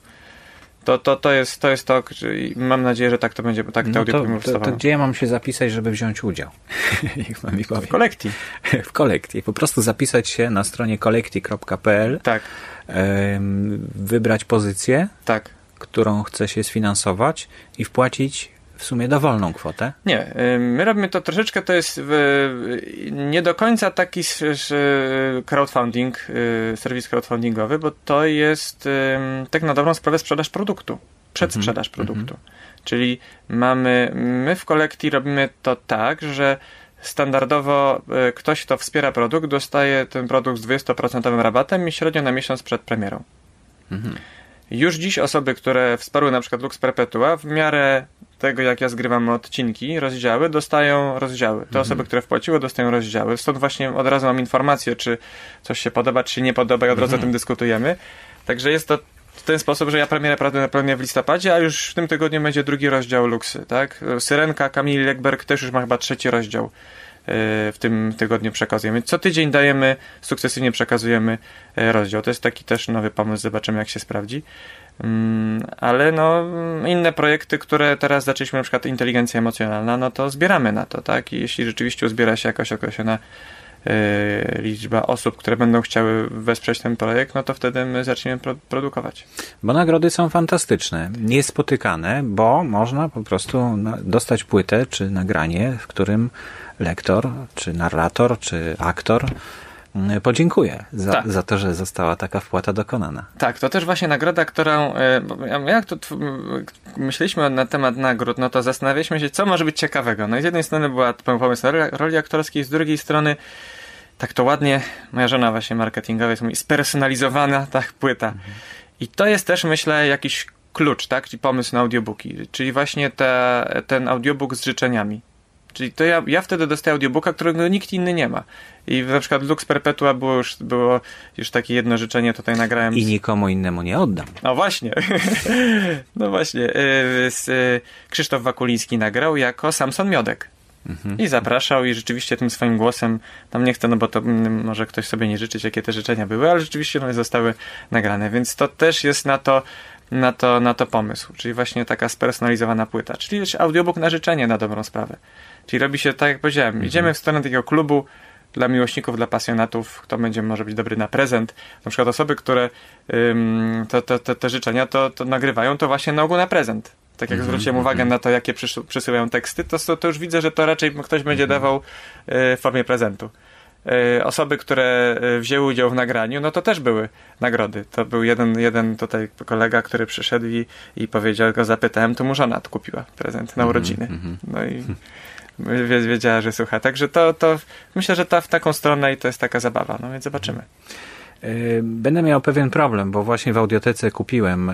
To, to, to, jest, to jest to, i mam nadzieję, że tak to będzie, tak no to, to, to gdzie ja mam się zapisać, żeby wziąć udział? Niech mi powie. W kolekcji. w kolekcji. Po prostu zapisać się na stronie kolekcji.pl. Tak. Wybrać pozycję. Tak. Którą chce się sfinansować i wpłacić w sumie dowolną kwotę? Nie, my robimy to troszeczkę, to jest nie do końca taki crowdfunding, y, serwis crowdfundingowy, bo to jest tak na dobrą sprawę sprzedaż produktu, przedsprzedaż mhm. produktu. Mhm. Czyli mamy, my w kolekcji robimy to tak, że standardowo y, ktoś, kto wspiera produkt, dostaje ten produkt z 20% rabatem i średnio na miesiąc przed premierą. Mhm. Już dziś osoby, które wsparły na przykład Lux Perpetua, w miarę tego, jak ja zgrywam odcinki, rozdziały, dostają rozdziały. Te mhm. osoby, które wpłaciły, dostają rozdziały. Stąd właśnie od razu mam informację, czy coś się podoba, czy się nie podoba i od razu mhm. o tym dyskutujemy. Także jest to w ten sposób, że ja premierę prawdopodobnie w listopadzie, a już w tym tygodniu będzie drugi rozdział Luxy, tak? Syrenka, Kamil Lekberg też już ma chyba trzeci rozdział e, w tym tygodniu przekazujemy. Co tydzień dajemy, sukcesywnie przekazujemy e, rozdział. To jest taki też nowy pomysł, zobaczymy jak się sprawdzi. Mm, ale no, inne projekty, które teraz zaczęliśmy, na przykład inteligencja emocjonalna, no to zbieramy na to, tak? I jeśli rzeczywiście uzbiera się jakaś określona e, liczba osób, które będą chciały wesprzeć ten projekt, no to wtedy my zaczniemy pro produkować. Bo nagrody są fantastyczne, niespotykane, bo można po prostu dostać płytę czy nagranie, w którym lektor, czy narrator, czy aktor Mm, podziękuję za, tak. za to, że została taka wpłata dokonana. Tak, to też właśnie nagroda, którą e, jak to myśleliśmy na temat nagród, no to zastanawialiśmy się, co może być ciekawego. No i z jednej strony była pomysł roli aktorskiej, z drugiej strony tak to ładnie, moja żona właśnie marketingowa jest spersonalizowana tak płyta. Mhm. I to jest też myślę jakiś klucz, tak, czyli pomysł na audiobooki, czyli właśnie te, ten audiobook z życzeniami. Czyli to ja, ja wtedy dostaję audiobooka, którego nikt inny nie ma. I na przykład Lux Perpetua było już, było już takie jedno życzenie, tutaj nagrałem. I nikomu innemu nie oddam. No właśnie. no właśnie. Y, y, Krzysztof Wakuliński nagrał jako Samson Miodek. Mhm. I zapraszał i rzeczywiście tym swoim głosem, tam nie chcę, no bo to mm, może ktoś sobie nie życzyć, jakie te życzenia były, ale rzeczywiście one zostały nagrane, więc to też jest na to na to, na to pomysł, czyli właśnie taka spersonalizowana płyta, czyli audiobook na życzenie na dobrą sprawę. Czyli robi się tak, jak powiedziałem, mhm. idziemy w stronę takiego klubu dla miłośników, dla pasjonatów, kto będzie może być dobry na prezent. Na przykład osoby, które ym, to, to, to, te życzenia to, to nagrywają, to właśnie na ogół na prezent. Tak jak mm -hmm, zwróciłem mm -hmm. uwagę na to, jakie przysyłają teksty, to, to już widzę, że to raczej ktoś będzie mm -hmm. dawał y, w formie prezentu. Y, osoby, które y, wzięły udział w nagraniu, no to też były nagrody. To był jeden, jeden tutaj kolega, który przyszedł i, i powiedział, go zapytałem, to mu żona kupiła prezent na mhm, urodziny. Mhm. No i wiedziała, że słucha. Także to, to myślę, że ta w taką stronę i to jest taka zabawa. No więc zobaczymy. E, będę miał pewien problem, bo właśnie w audiotece kupiłem e,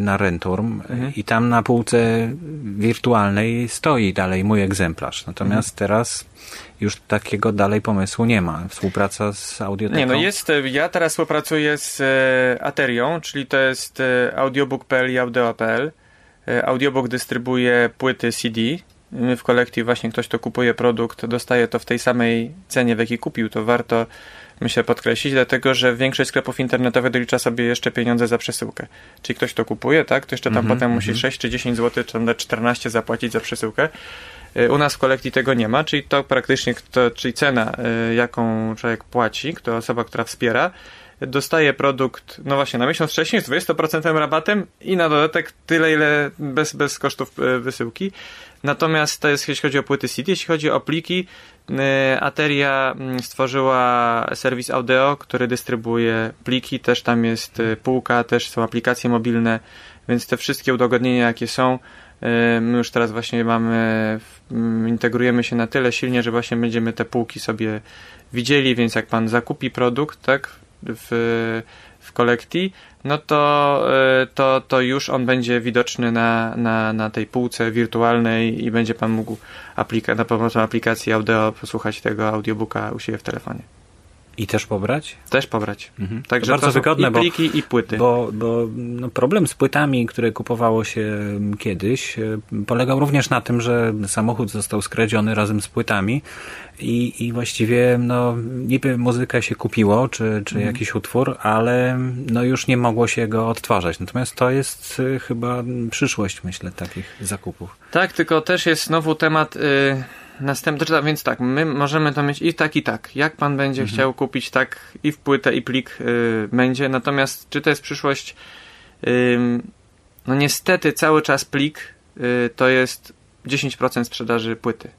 na Renturm mhm. i tam na półce wirtualnej stoi dalej mój egzemplarz. Natomiast mhm. teraz już takiego dalej pomysłu nie ma. Współpraca z audioteką? Nie, no jest, ja teraz współpracuję z e, Aterią, czyli to jest audiobook.pl i audio.pl. Audiobook dystrybuuje płyty CD. My w kolekcji właśnie ktoś, kto kupuje produkt, dostaje to w tej samej cenie, w jakiej kupił. To warto myślę podkreślić, dlatego że większość sklepów internetowych dolicza sobie jeszcze pieniądze za przesyłkę. Czyli ktoś to kupuje, tak, to jeszcze tam mm -hmm, potem musi 6 mhm. czy 10 zł, czy nawet 14 zapłacić za przesyłkę. Y, u nas w kolekcji tego nie ma, czyli to praktycznie, to, czyli cena, y, jaką człowiek płaci, to osoba, która wspiera, dostaje produkt, no właśnie, na miesiąc wcześniej z 20% rabatem i na dodatek tyle, ile bez, bez kosztów y, wysyłki. Natomiast to jest, jeśli chodzi o płyty CD, jeśli chodzi o pliki, y, Ateria mm, stworzyła serwis Audio, który dystrybuuje pliki, też tam jest y, półka, też są aplikacje mobilne, więc te wszystkie udogodnienia, jakie są, my już teraz właśnie mamy, mm, integrujemy się na tyle silnie, że właśnie będziemy te półki sobie widzieli, więc jak pan zakupi produkt, tak, w, w kolekcji, no to, e, to, to już on będzie widoczny na, na, na tej półce wirtualnej i będzie pan mógł aplika na pomocą aplikacji audio posłuchać tego audiobooka u siebie w telefonie. I też pobrać? Też pobrać. Mhm. Także bardzo wygodne, i pliki, bo, i płyty. Bo, bo no problem z płytami, które kupowało się kiedyś, e, polegał również na tym, że samochód został skradziony razem z płytami i, i właściwie no, niby muzykę się kupiło, czy, czy mhm. jakiś utwór, ale no już nie mogło się go odtwarzać. Natomiast to jest y, chyba przyszłość, myślę, takich zakupów. Tak, tylko też jest znowu temat... Y Następny, znaczy, więc tak, my możemy to mieć i tak, i tak. Jak pan będzie mhm. chciał kupić, tak i w płytę, i plik y, będzie. Natomiast czy to jest przyszłość? Y, no niestety cały czas plik y, to jest 10% sprzedaży płyty.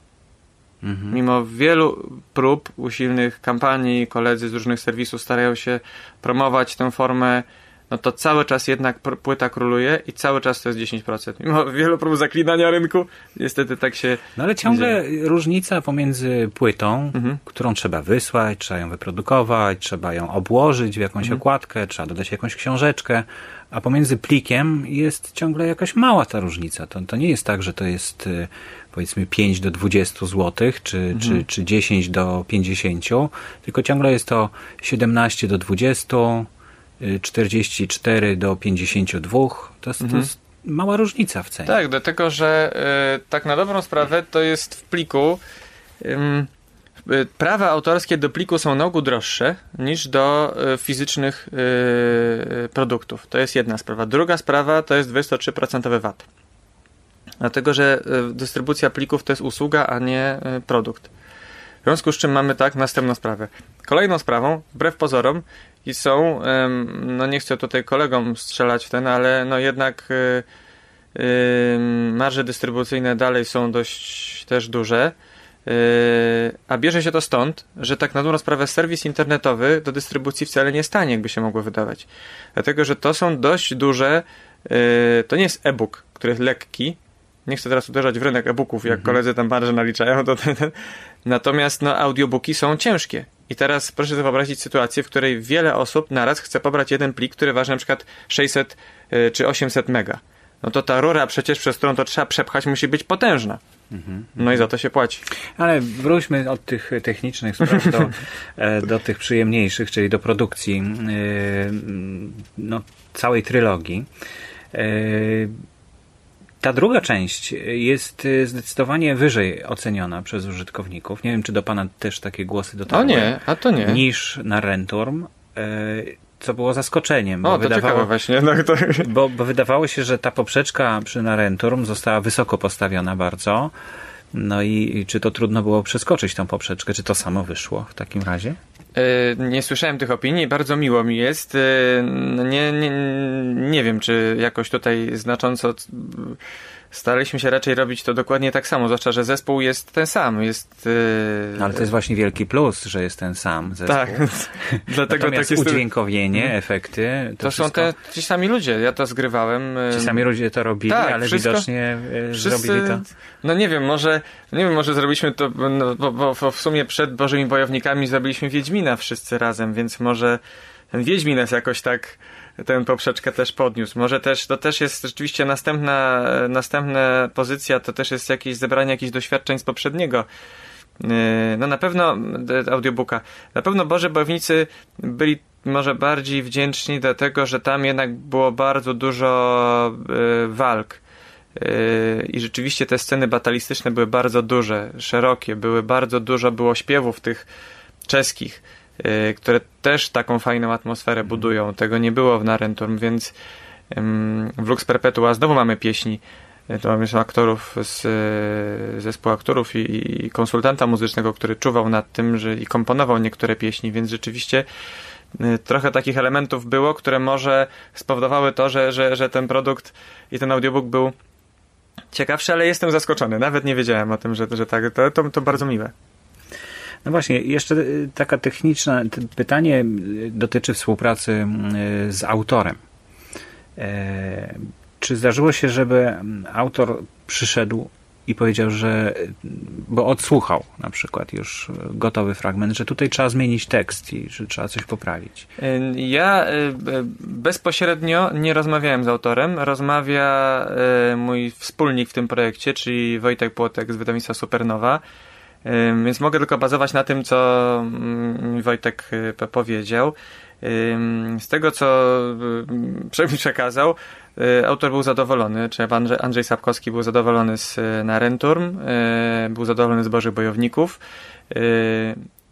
Mhm. Mimo wielu prób, usilnych kampanii, koledzy z różnych serwisów starają się promować tę formę no to cały czas jednak płyta króluje i cały czas to jest 10%. Mimo wielu prób zaklinania rynku, niestety tak się No ale ciągle dzieje. różnica pomiędzy płytą, mhm. którą trzeba wysłać, trzeba ją wyprodukować, trzeba ją obłożyć w jakąś mhm. okładkę, trzeba dodać jakąś książeczkę, a pomiędzy plikiem jest ciągle jakaś mała ta różnica. To, to nie jest tak, że to jest y, powiedzmy 5 do 20 zł, czy, mhm. czy, czy 10 do 50, tylko ciągle jest to 17 do 20, 44 do 52, to jest, mhm. to jest mała różnica w cenie. Tak, dlatego, że y, tak na dobrą sprawę to jest w pliku y, prawa autorskie do pliku są na ogół droższe niż do y, fizycznych produktów. To jest jedna sprawa. Druga sprawa to jest 23% VAT. Dlatego, że dystrybucja plików to jest usługa, a nie produkt. W związku z czym mamy tak następną sprawę. Kolejną sprawą, wbrew pozorom, i są, no nie chcę tutaj kolegom strzelać w ten, ale no jednak y, y, marże dystrybucyjne dalej są dość też duże. Y, a bierze się to stąd, że tak na dobrą sprawę serwis internetowy do dystrybucji wcale nie stanie, jakby się mogło wydawać. Dlatego, że to są dość duże, to nie jest e-book, który jest lekki, nie chcę teraz uderzać w rynek e-booków, jak mhm. koledzy tam marże naliczają, to ten, natomiast no, audiobooki są ciężkie. I teraz proszę sobie wyobrazić sytuację, w której wiele osób naraz chce pobrać jeden plik, który waży na przykład 600 y, czy 800 mega. No to ta rura przecież, przez którą to trzeba przepchać, musi być potężna. Mhm. No i za to się płaci. Ale wróćmy od tych technicznych spraw do, e, do tych przyjemniejszych, czyli do produkcji e, no, całej trylogii. E, Ta druga część jest zdecydowanie wyżej oceniona przez użytkowników. Nie wiem, czy do Pana też takie głosy dotarły. O nie, a to nie. Niż na Renturm co było zaskoczeniem. O, to wydawało, właśnie. No, to... Bo, bo wydawało się, że ta poprzeczka przy Narenturm została wysoko postawiona bardzo. No i, i czy to trudno było przeskoczyć tą poprzeczkę? Czy to samo wyszło w takim razie? E, nie słyszałem tych opinii, bardzo miło mi jest. E, no nie, nie, nie wiem, czy jakoś tutaj znacząco staraliśmy się raczej robić to dokładnie tak samo, zwłaszcza, że zespół jest ten sam. Jest, yy... ale to jest właśnie wielki plus, że jest ten sam zespół. Tak, dlatego Natomiast tak jest udźwiękowienie, hmm. efekty... To, to są te, ci sami ludzie, ja to zgrywałem. Ci sami ludzie to robili, tak, ale wszystko, widocznie y, wszyscy, zrobili to... No nie wiem, może nie wiem, może zrobiliśmy to, no, bo, bo, bo w sumie przed Bożymi Bojownikami zrobiliśmy Wiedźmina wszyscy razem, więc może ten Wiedźmin jest jakoś tak tę poprzeczkę też podniósł. Może też, to też jest rzeczywiście następna, następna pozycja, to też jest jakieś zebranie jakichś doświadczeń z poprzedniego. Yy, no na pewno audiobooka. Na pewno Boże Bojownicy byli może bardziej wdzięczni dlatego, że tam jednak było bardzo dużo yy, walk. Yy, I rzeczywiście te sceny batalistyczne były bardzo duże, szerokie, były bardzo dużo, było śpiewów tych czeskich które też taką fajną atmosferę budują. Tego nie było w Narenturm, więc w Lux Perpetua znowu mamy pieśni. Y, to mamy aktorów z y, zespołu aktorów i, i konsultanta muzycznego, który czuwał nad tym że, i komponował niektóre pieśni, więc rzeczywiście trochę takich elementów było, które może spowodowały to, że, że, że ten produkt i ten audiobook był ciekawszy, ale jestem zaskoczony. Nawet nie wiedziałem o tym, że, że tak. To, to, to bardzo miłe. No właśnie, jeszcze y, taka techniczna pytanie y, dotyczy współpracy y, z autorem. E, czy zdarzyło się, żeby autor przyszedł i powiedział, że, bo odsłuchał na przykład już gotowy fragment, że tutaj trzeba zmienić tekst i że trzeba coś poprawić? Ja bezpośrednio nie rozmawiałem z autorem. Rozmawia mój wspólnik w tym projekcie, czyli Wojtek Płotek z wydawnictwa Supernowa. Więc mogę tylko bazować na tym, co mm, Wojtek y, powiedział. Z tego, co mi przekazał, y, autor był zadowolony, czy Andrzej, Andrzej Sapkowski był zadowolony z y, Narenturm, był zadowolony z Bożych Bojowników.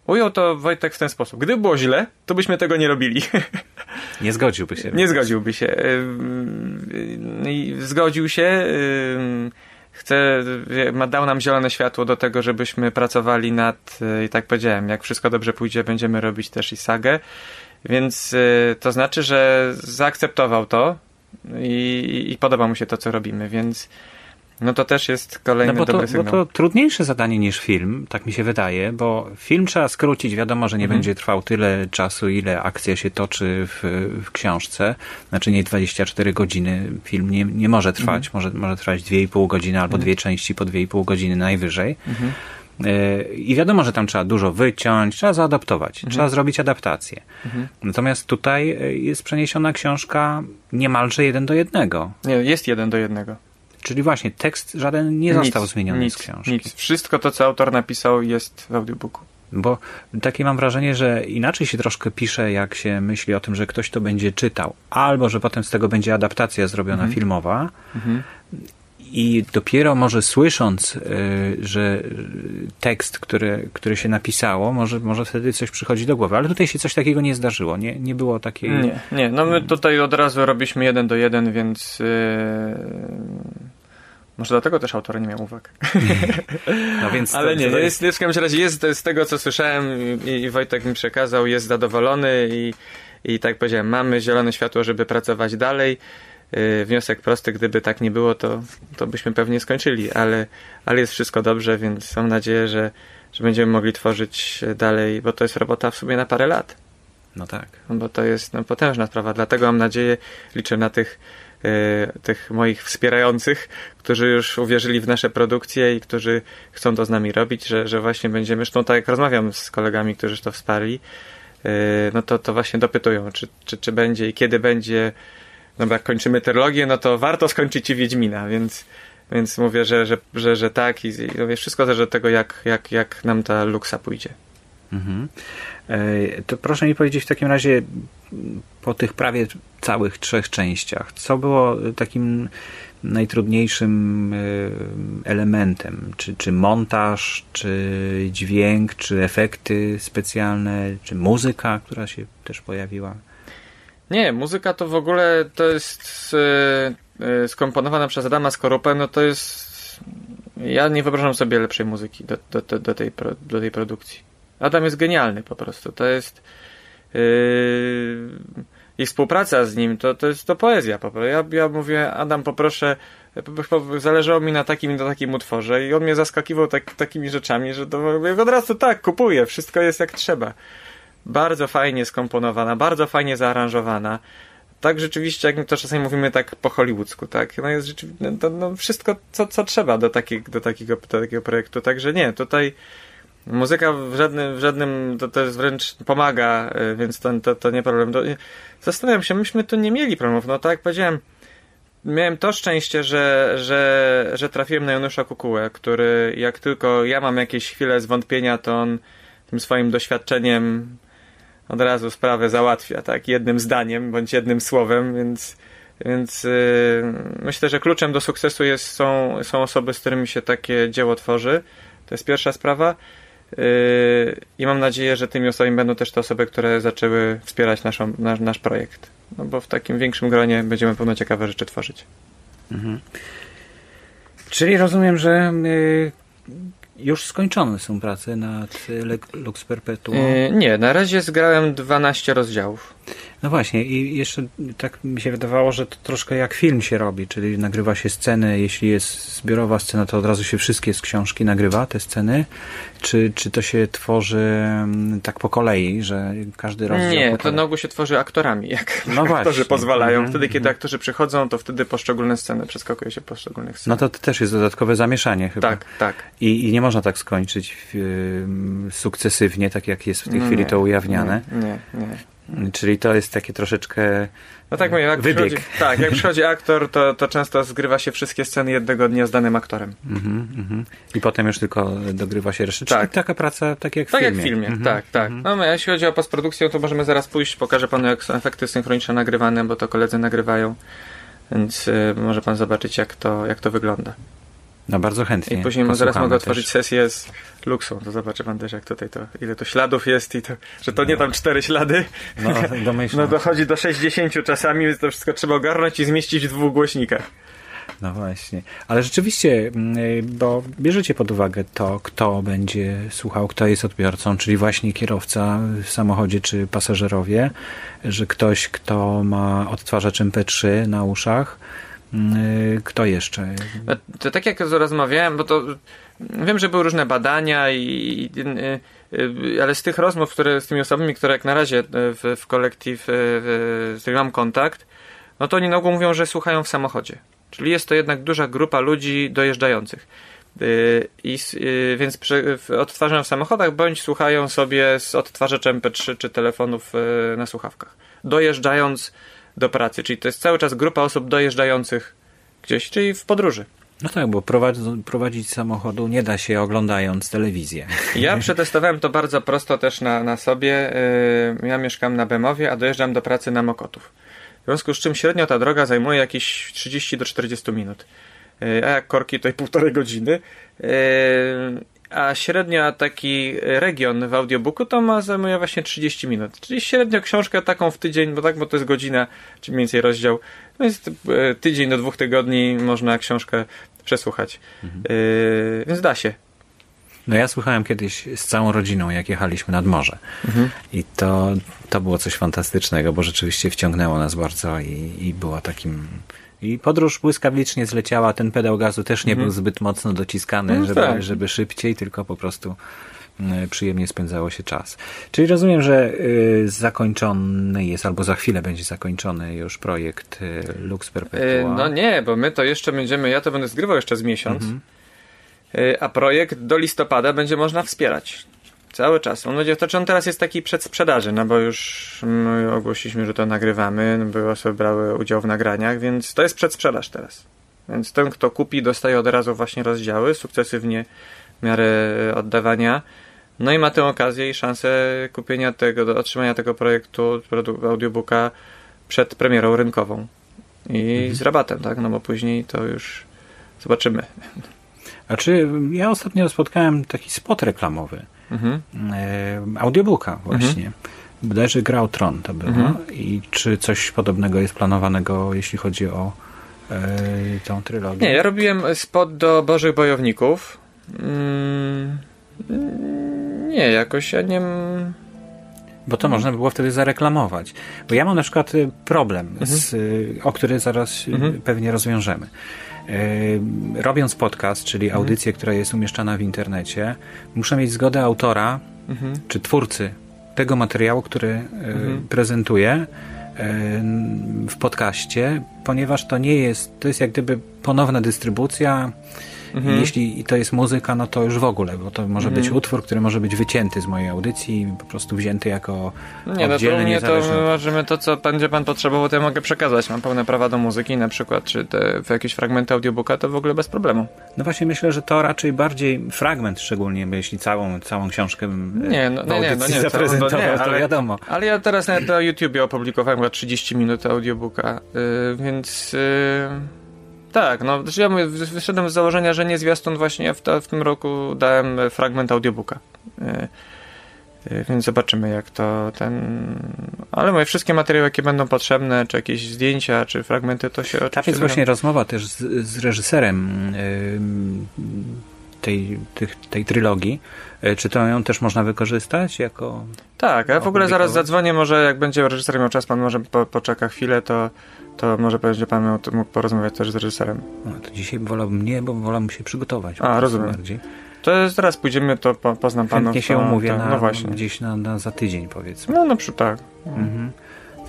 Ujął to Wojtek w ten sposób. Gdyby było źle, to byśmy tego nie robili. Nie zgodziłby się. Nie zgodziłby się. Zgodził się chce, dał nam zielone światło do tego, żebyśmy pracowali nad, e, i tak powiedziałem, jak wszystko dobrze pójdzie, będziemy robić też i sagę. Więc e, to znaczy, że zaakceptował to i, i podoba mu się to, co robimy, więc no to też jest kolejny no bo dobry to, sygnał. Bo to trudniejsze zadanie niż film, tak mi się wydaje, bo film trzeba skrócić, wiadomo, że nie mhm. będzie trwał tyle czasu, ile akcja się toczy w, w książce, znaczy nie 24 godziny, film nie, nie może trwać, mhm. może, może trwać 2,5 godziny albo mhm. dwie części po 2,5 godziny najwyżej. Mhm. E, I wiadomo, że tam trzeba dużo wyciąć, trzeba zaadaptować, mhm. trzeba zrobić adaptację. Mhm. Natomiast tutaj e, jest przeniesiona książka niemalże jeden do jednego. Nie, jest jeden do jednego. Czyli właśnie tekst żaden nie został nic, zmieniony nic, z książki. Nic. Wszystko to, co autor napisał jest w audiobooku. Bo takie mam wrażenie, że inaczej się troszkę pisze, jak się myśli o tym, że ktoś to będzie czytał, albo że potem z tego będzie adaptacja zrobiona mhm. filmowa. Mhm. I dopiero może słysząc, y, że tekst, który, który się napisało, może, może wtedy coś przychodzi do głowy. Ale tutaj się coś takiego nie zdarzyło. Nie, nie było takiej. Nie, nie. No my tutaj od razu robiliśmy jeden do jeden, więc. Yy może dlatego też autor nie miał uwag. No więc Ale nie, to jest, jest, w każdym razie jest z tego, co słyszałem i, i Wojtek mi przekazał, jest zadowolony i, i tak powiedziałem, mamy zielone światło, żeby pracować dalej. Yy, wniosek prosty, gdyby tak nie było, to, to byśmy pewnie skończyli, ale, ale jest wszystko dobrze, więc mam nadzieję, że, że będziemy mogli tworzyć dalej, bo to jest robota w sumie na parę lat. No tak. Bo to jest no, potężna sprawa, dlatego mam nadzieję, liczę na tych tych moich wspierających, którzy już uwierzyli w nasze produkcje i którzy chcą to z nami robić, że, że właśnie będziemy, zresztą tak jak rozmawiam z kolegami, którzy to wsparli, e, no to, to właśnie dopytują, czy, czy, czy będzie i kiedy będzie, no bo jak kończymy trylogię, no to warto skończyć i Wiedźmina, więc, więc mówię, że, że, że, że tak i, i wszystko zależy od tego, jak, jak, jak nam ta luksa pójdzie. Mhm. To proszę mi powiedzieć w takim razie po tych prawie całych trzech częściach, co było takim najtrudniejszym elementem? Czy, czy montaż, czy dźwięk, czy efekty specjalne, czy muzyka, która się też pojawiła? Nie, muzyka to w ogóle to jest skomponowana przez Adama Skorupę, no to jest ja nie wyobrażam sobie lepszej muzyki do, do, do, tej, do tej produkcji. Adam jest genialny po prostu. To jest yy, i współpraca z nim to, to jest to poezja. Po prostu. Ja, ja mówię, Adam, poproszę, zależało mi na takim i na takim utworze i on mnie zaskakiwał tak, takimi rzeczami, że to od razu tak, kupuję, wszystko jest jak trzeba. Bardzo fajnie skomponowana, bardzo fajnie zaaranżowana tak rzeczywiście, jak to czasami mówimy tak po hollywoodzku, tak? No jest rzeczywiście, no, no wszystko, co, co trzeba do, taki, do, takiego, do takiego projektu. Także nie, tutaj muzyka w żadnym, w żadnym to, jest wręcz pomaga, y, więc to, to, to nie problem. Zastanawiam się, myśmy tu nie mieli problemów. No tak jak powiedziałem, miałem to szczęście, że, że, że trafiłem na Janusza Kukułę, który jak tylko ja mam jakieś chwile zwątpienia, to on tym swoim doświadczeniem od razu sprawę załatwia, tak, jednym zdaniem bądź jednym słowem, więc, więc yy, myślę, że kluczem do sukcesu jest, są, są osoby, z którymi się takie dzieło tworzy. To jest pierwsza sprawa. Yy, I mam nadzieję, że tymi osobami będą też te osoby, które zaczęły wspierać naszą, nasz, nasz projekt. No bo w takim większym gronie będziemy pewno ciekawe rzeczy tworzyć. Mhm. Czyli rozumiem, że yy, już skończone są prace nad Lux Perpetuum? Yy, nie, na razie zgrałem 12 rozdziałów. No właśnie i jeszcze tak mi się wydawało, że to troszkę jak film się robi, czyli nagrywa się sceny, jeśli jest zbiorowa scena, to od razu się wszystkie z książki nagrywa, te sceny, czy, czy to się tworzy mm, tak po kolei, że każdy rozdział... Nie, to na ogół się tworzy aktorami, jak no aktorzy właśnie. pozwalają. Mhm, wtedy, kiedy mhm. aktorzy przychodzą, to wtedy poszczególne sceny, przeskakuje się poszczególnych scen. No to też jest dodatkowe zamieszanie chyba. Tak, tak. I, i nie można tak skończyć y, sukcesywnie, tak jak jest w tej no chwili nie, to ujawniane. Nie, nie. nie. Czyli to jest takie troszeczkę no tak mówię, jak wybieg. Przychodzi, tak, jak przychodzi aktor, to, to często zgrywa się wszystkie sceny jednego dnia z danym aktorem. Mm -hmm. I potem już tylko dogrywa się resztę. Tak. Czyli taka praca, tak jak w tak filmie. Tak jak w filmie, mm -hmm. tak, tak. -hmm. No, jeśli chodzi o postprodukcję, to możemy zaraz pójść, pokażę panu jak są efekty synchroniczne nagrywane, bo to koledzy nagrywają, więc y, może pan zobaczyć jak to, jak to wygląda. No bardzo chętnie. I później zaraz mogę otworzyć też. sesję z Luxą, to zobaczy pan też jak tutaj to, ile to śladów jest i to, że to no. nie tam cztery ślady. No, domyślam. no dochodzi do 60 czasami, więc to wszystko trzeba ogarnąć i zmieścić w dwóch głośnikach. No właśnie. Ale rzeczywiście, mm, y, bo bierzecie pod uwagę to, kto będzie słuchał, kto jest odbiorcą, czyli właśnie kierowca w samochodzie czy pasażerowie, że ktoś, kto ma odtwarzacz MP3 na uszach, kto jeszcze? No, to tak jak rozmawiałem, bo to wiem, że były różne badania i, y, y, ale z tych rozmów, które z tymi osobami, które jak na razie w, w kolektyw, z którymi mam kontakt, no to oni na ogół mówią, że słuchają w samochodzie. Czyli jest to jednak duża grupa ludzi dojeżdżających. I, więc przy, odtwarzają w samochodach, bądź słuchają sobie z odtwarzaczem MP3 czy telefonów na słuchawkach. Dojeżdżając do pracy. Czyli to jest cały czas grupa osób dojeżdżających gdzieś, czyli w podróży. No tak, bo prowadzi, prowadzić samochodu nie da się oglądając telewizję. Ja przetestowałem to bardzo prosto też na, na sobie. Y, ja mieszkam na Bemowie, a dojeżdżam do pracy na Mokotów. W związku z czym średnio ta droga zajmuje jakieś 30 do 40 minut. Y, a jak korki to i półtorej godziny. A średnio taki region w audiobooku to ma zajmuje właśnie 30 minut. Czyli średnio książkę taką w tydzień, bo tak, bo to jest godzina, czy mniej więcej rozdział. No jest e, tydzień do dwóch tygodni można książkę przesłuchać. Mhm. Yy, więc da się. No ja słuchałem kiedyś z całą rodziną, jak jechaliśmy nad morze. Mhm. I to, to było coś fantastycznego, bo rzeczywiście wciągnęło nas bardzo i, i było takim i podróż błyskawicznie zleciała, ten pedał gazu też nie mhm. był zbyt mocno dociskany, no, żeby, tak. żeby szybciej, tylko po prostu mm, przyjemnie spędzało się czas. Czyli rozumiem, że y, zakończony jest, albo za chwilę będzie zakończony już projekt y, Lux Perpetua. no nie, bo my to jeszcze będziemy, ja to będę zgrywał jeszcze z miesiąc, mhm. y, a projekt do listopada będzie można wspierać. Cały czas. On będzie, to czy on teraz jest taki przed sprzedaży, no bo już my ogłosiliśmy, że to nagrywamy, były osoby brały udział w nagraniach, więc to jest przedsprzedaż teraz. Więc ten, kto kupi, dostaje od razu właśnie rozdziały, sukcesywnie w miarę oddawania. No i ma tę okazję i szansę kupienia tego, otrzymania tego projektu, audiobooka przed premierą rynkową. I mhm. z rabatem, tak? No bo później to już zobaczymy. A czy ja ostatnio spotkałem taki spot reklamowy mhm. e, audiobooka właśnie. Mhm. Bodajże grał Tron to było. Mhm. I czy coś podobnego jest planowanego, jeśli chodzi o e, tą trylogię? Nie, ja robiłem spot do Bożych Bojowników. Mm, nie, jakoś ja nie... Bo to można by było wtedy zareklamować. Bo ja mam na przykład y, problem, mhm. z, y, o który zaraz y, mhm. pewnie rozwiążemy. Robiąc podcast, czyli mhm. audycję, która jest umieszczana w internecie, muszę mieć zgodę autora mhm. czy twórcy tego materiału, który mhm. prezentuję w podcaście, ponieważ to nie jest, to jest jak gdyby ponowna dystrybucja Mhm. Jeśli to jest muzyka, no to już w ogóle, bo to może mhm. być utwór, który może być wycięty z mojej audycji, po prostu wzięty jako Nie, no to mnie to my możemy to, co będzie pan potrzebował, to ja mogę przekazać. Mam pełne prawa do muzyki na przykład, czy te, w jakieś fragmenty audiobooka, to w ogóle bez problemu. No właśnie myślę, że to raczej bardziej fragment szczególnie, bo jeśli całą, całą książkę bym e, nie, no, nie, nie, no nie, zaprezentował, to, nie, ale, to wiadomo. Ale ja teraz na, na YouTubie opublikowałem chyba 30 minut audiobooka, yy, więc... Yy tak, no znaczy ja mówię, wyszedłem z założenia, że nie zwiastun właśnie w, w tym roku dałem fragment audiobooka. Yy, yy, więc zobaczymy jak to ten... Ale moje wszystkie materiały, jakie będą potrzebne, czy jakieś zdjęcia, czy fragmenty, to się... Tak jest właśnie rozmowa też z, z reżyserem yy, tej, tych, tej trylogii. Czy to ją też można wykorzystać jako... Tak, ja w ogóle zaraz zadzwonię, może jak będzie reżyser miał czas, pan może po, poczeka chwilę, to to może będzie pan mógł porozmawiać też z reżyserem. No, to dzisiaj wolałbym nie, bo wolałbym się przygotować. A, rozumiem. Bardziej. To zaraz pójdziemy, to po, poznam panów. Chętnie się umówię to, na, no właśnie. gdzieś na, na, za tydzień powiedzmy. No, no przy tak. Mhm.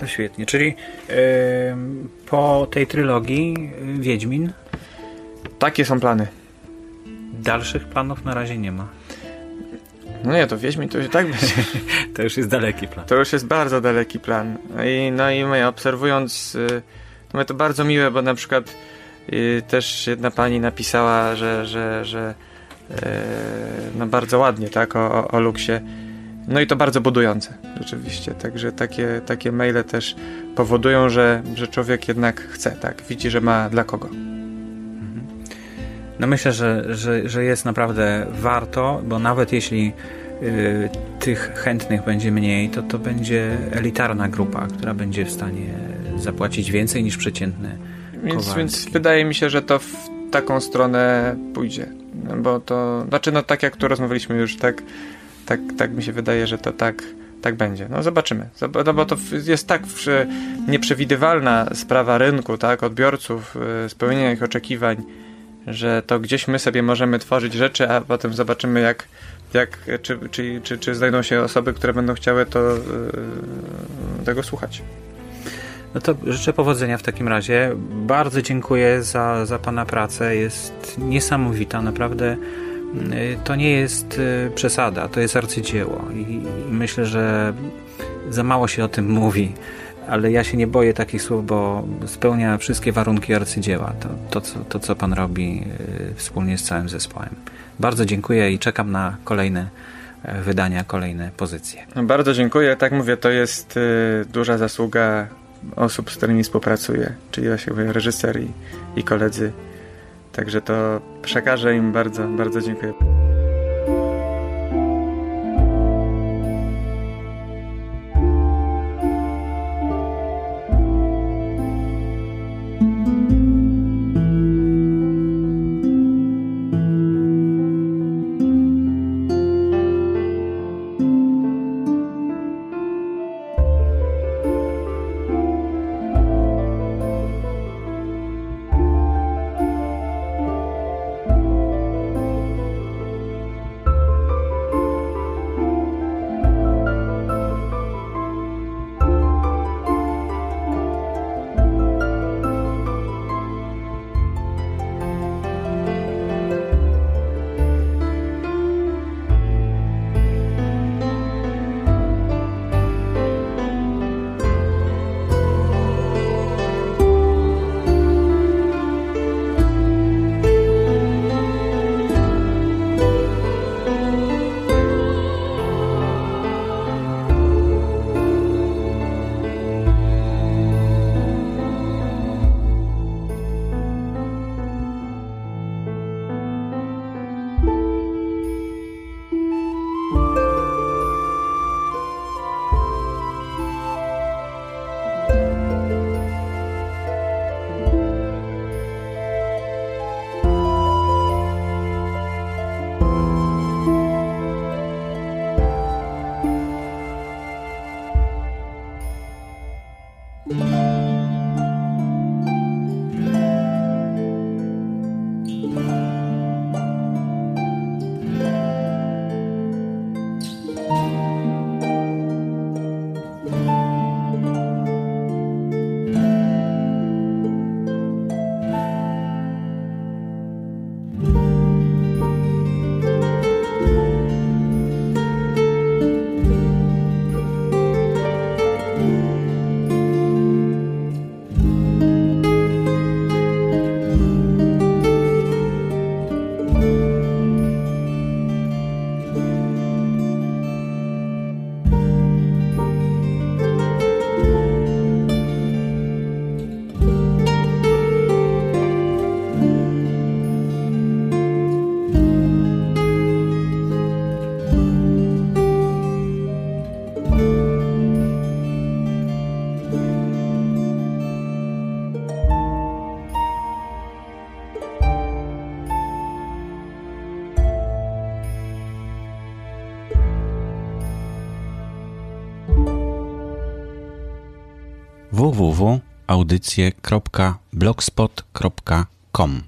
To świetnie. Czyli yy, po tej trylogii yy, Wiedźmin? Takie są plany. Dalszych planów na razie nie ma. No nie, to Wiedźmin to już tak będzie. to już jest daleki plan. To już jest bardzo daleki plan. I, no i my obserwując... No to bardzo miłe, bo na przykład y, też jedna pani napisała, że, że, że e, no bardzo ładnie, tak, o, o Luksie. No i to bardzo budujące, rzeczywiście. Także takie, takie maile też powodują, że, że człowiek jednak chce, tak, widzi, że ma dla kogo. No myślę, że, że, że jest naprawdę warto, bo nawet jeśli y, tych chętnych będzie mniej, to to będzie elitarna grupa, która będzie w stanie zapłacić więcej niż przeciętny więc, więc wydaje mi się, że to w taką stronę pójdzie. Bo to, znaczy no tak jak tu rozmawialiśmy już, tak, tak, tak mi się wydaje, że to tak, tak będzie. No zobaczymy. No bo to jest tak nieprzewidywalna sprawa rynku, tak, odbiorców, y, spełnienia ich oczekiwań, że to gdzieś my sobie możemy tworzyć rzeczy, a potem zobaczymy jak, jak czy, czy, czy, czy znajdą się osoby, które będą chciały to, yy, tego słuchać. No to życzę powodzenia w takim razie. Bardzo dziękuję za, za Pana pracę. Jest niesamowita, naprawdę. Y, to nie jest y, przesada, to jest arcydzieło i myślę, że za mało się o tym mówi, ale ja się nie boję takich słów, bo spełnia wszystkie warunki arcydzieła. To, to, co, to co Pan robi y, wspólnie z całym zespołem. Bardzo dziękuję i czekam na kolejne wydania, kolejne pozycje. Bardzo dziękuję. Tak mówię, to jest duża zasługa osób, z którymi współpracuję, czyli właśnie reżyser i, i koledzy. Także to przekażę im bardzo, bardzo dziękuję. www.audycje.blogspot.com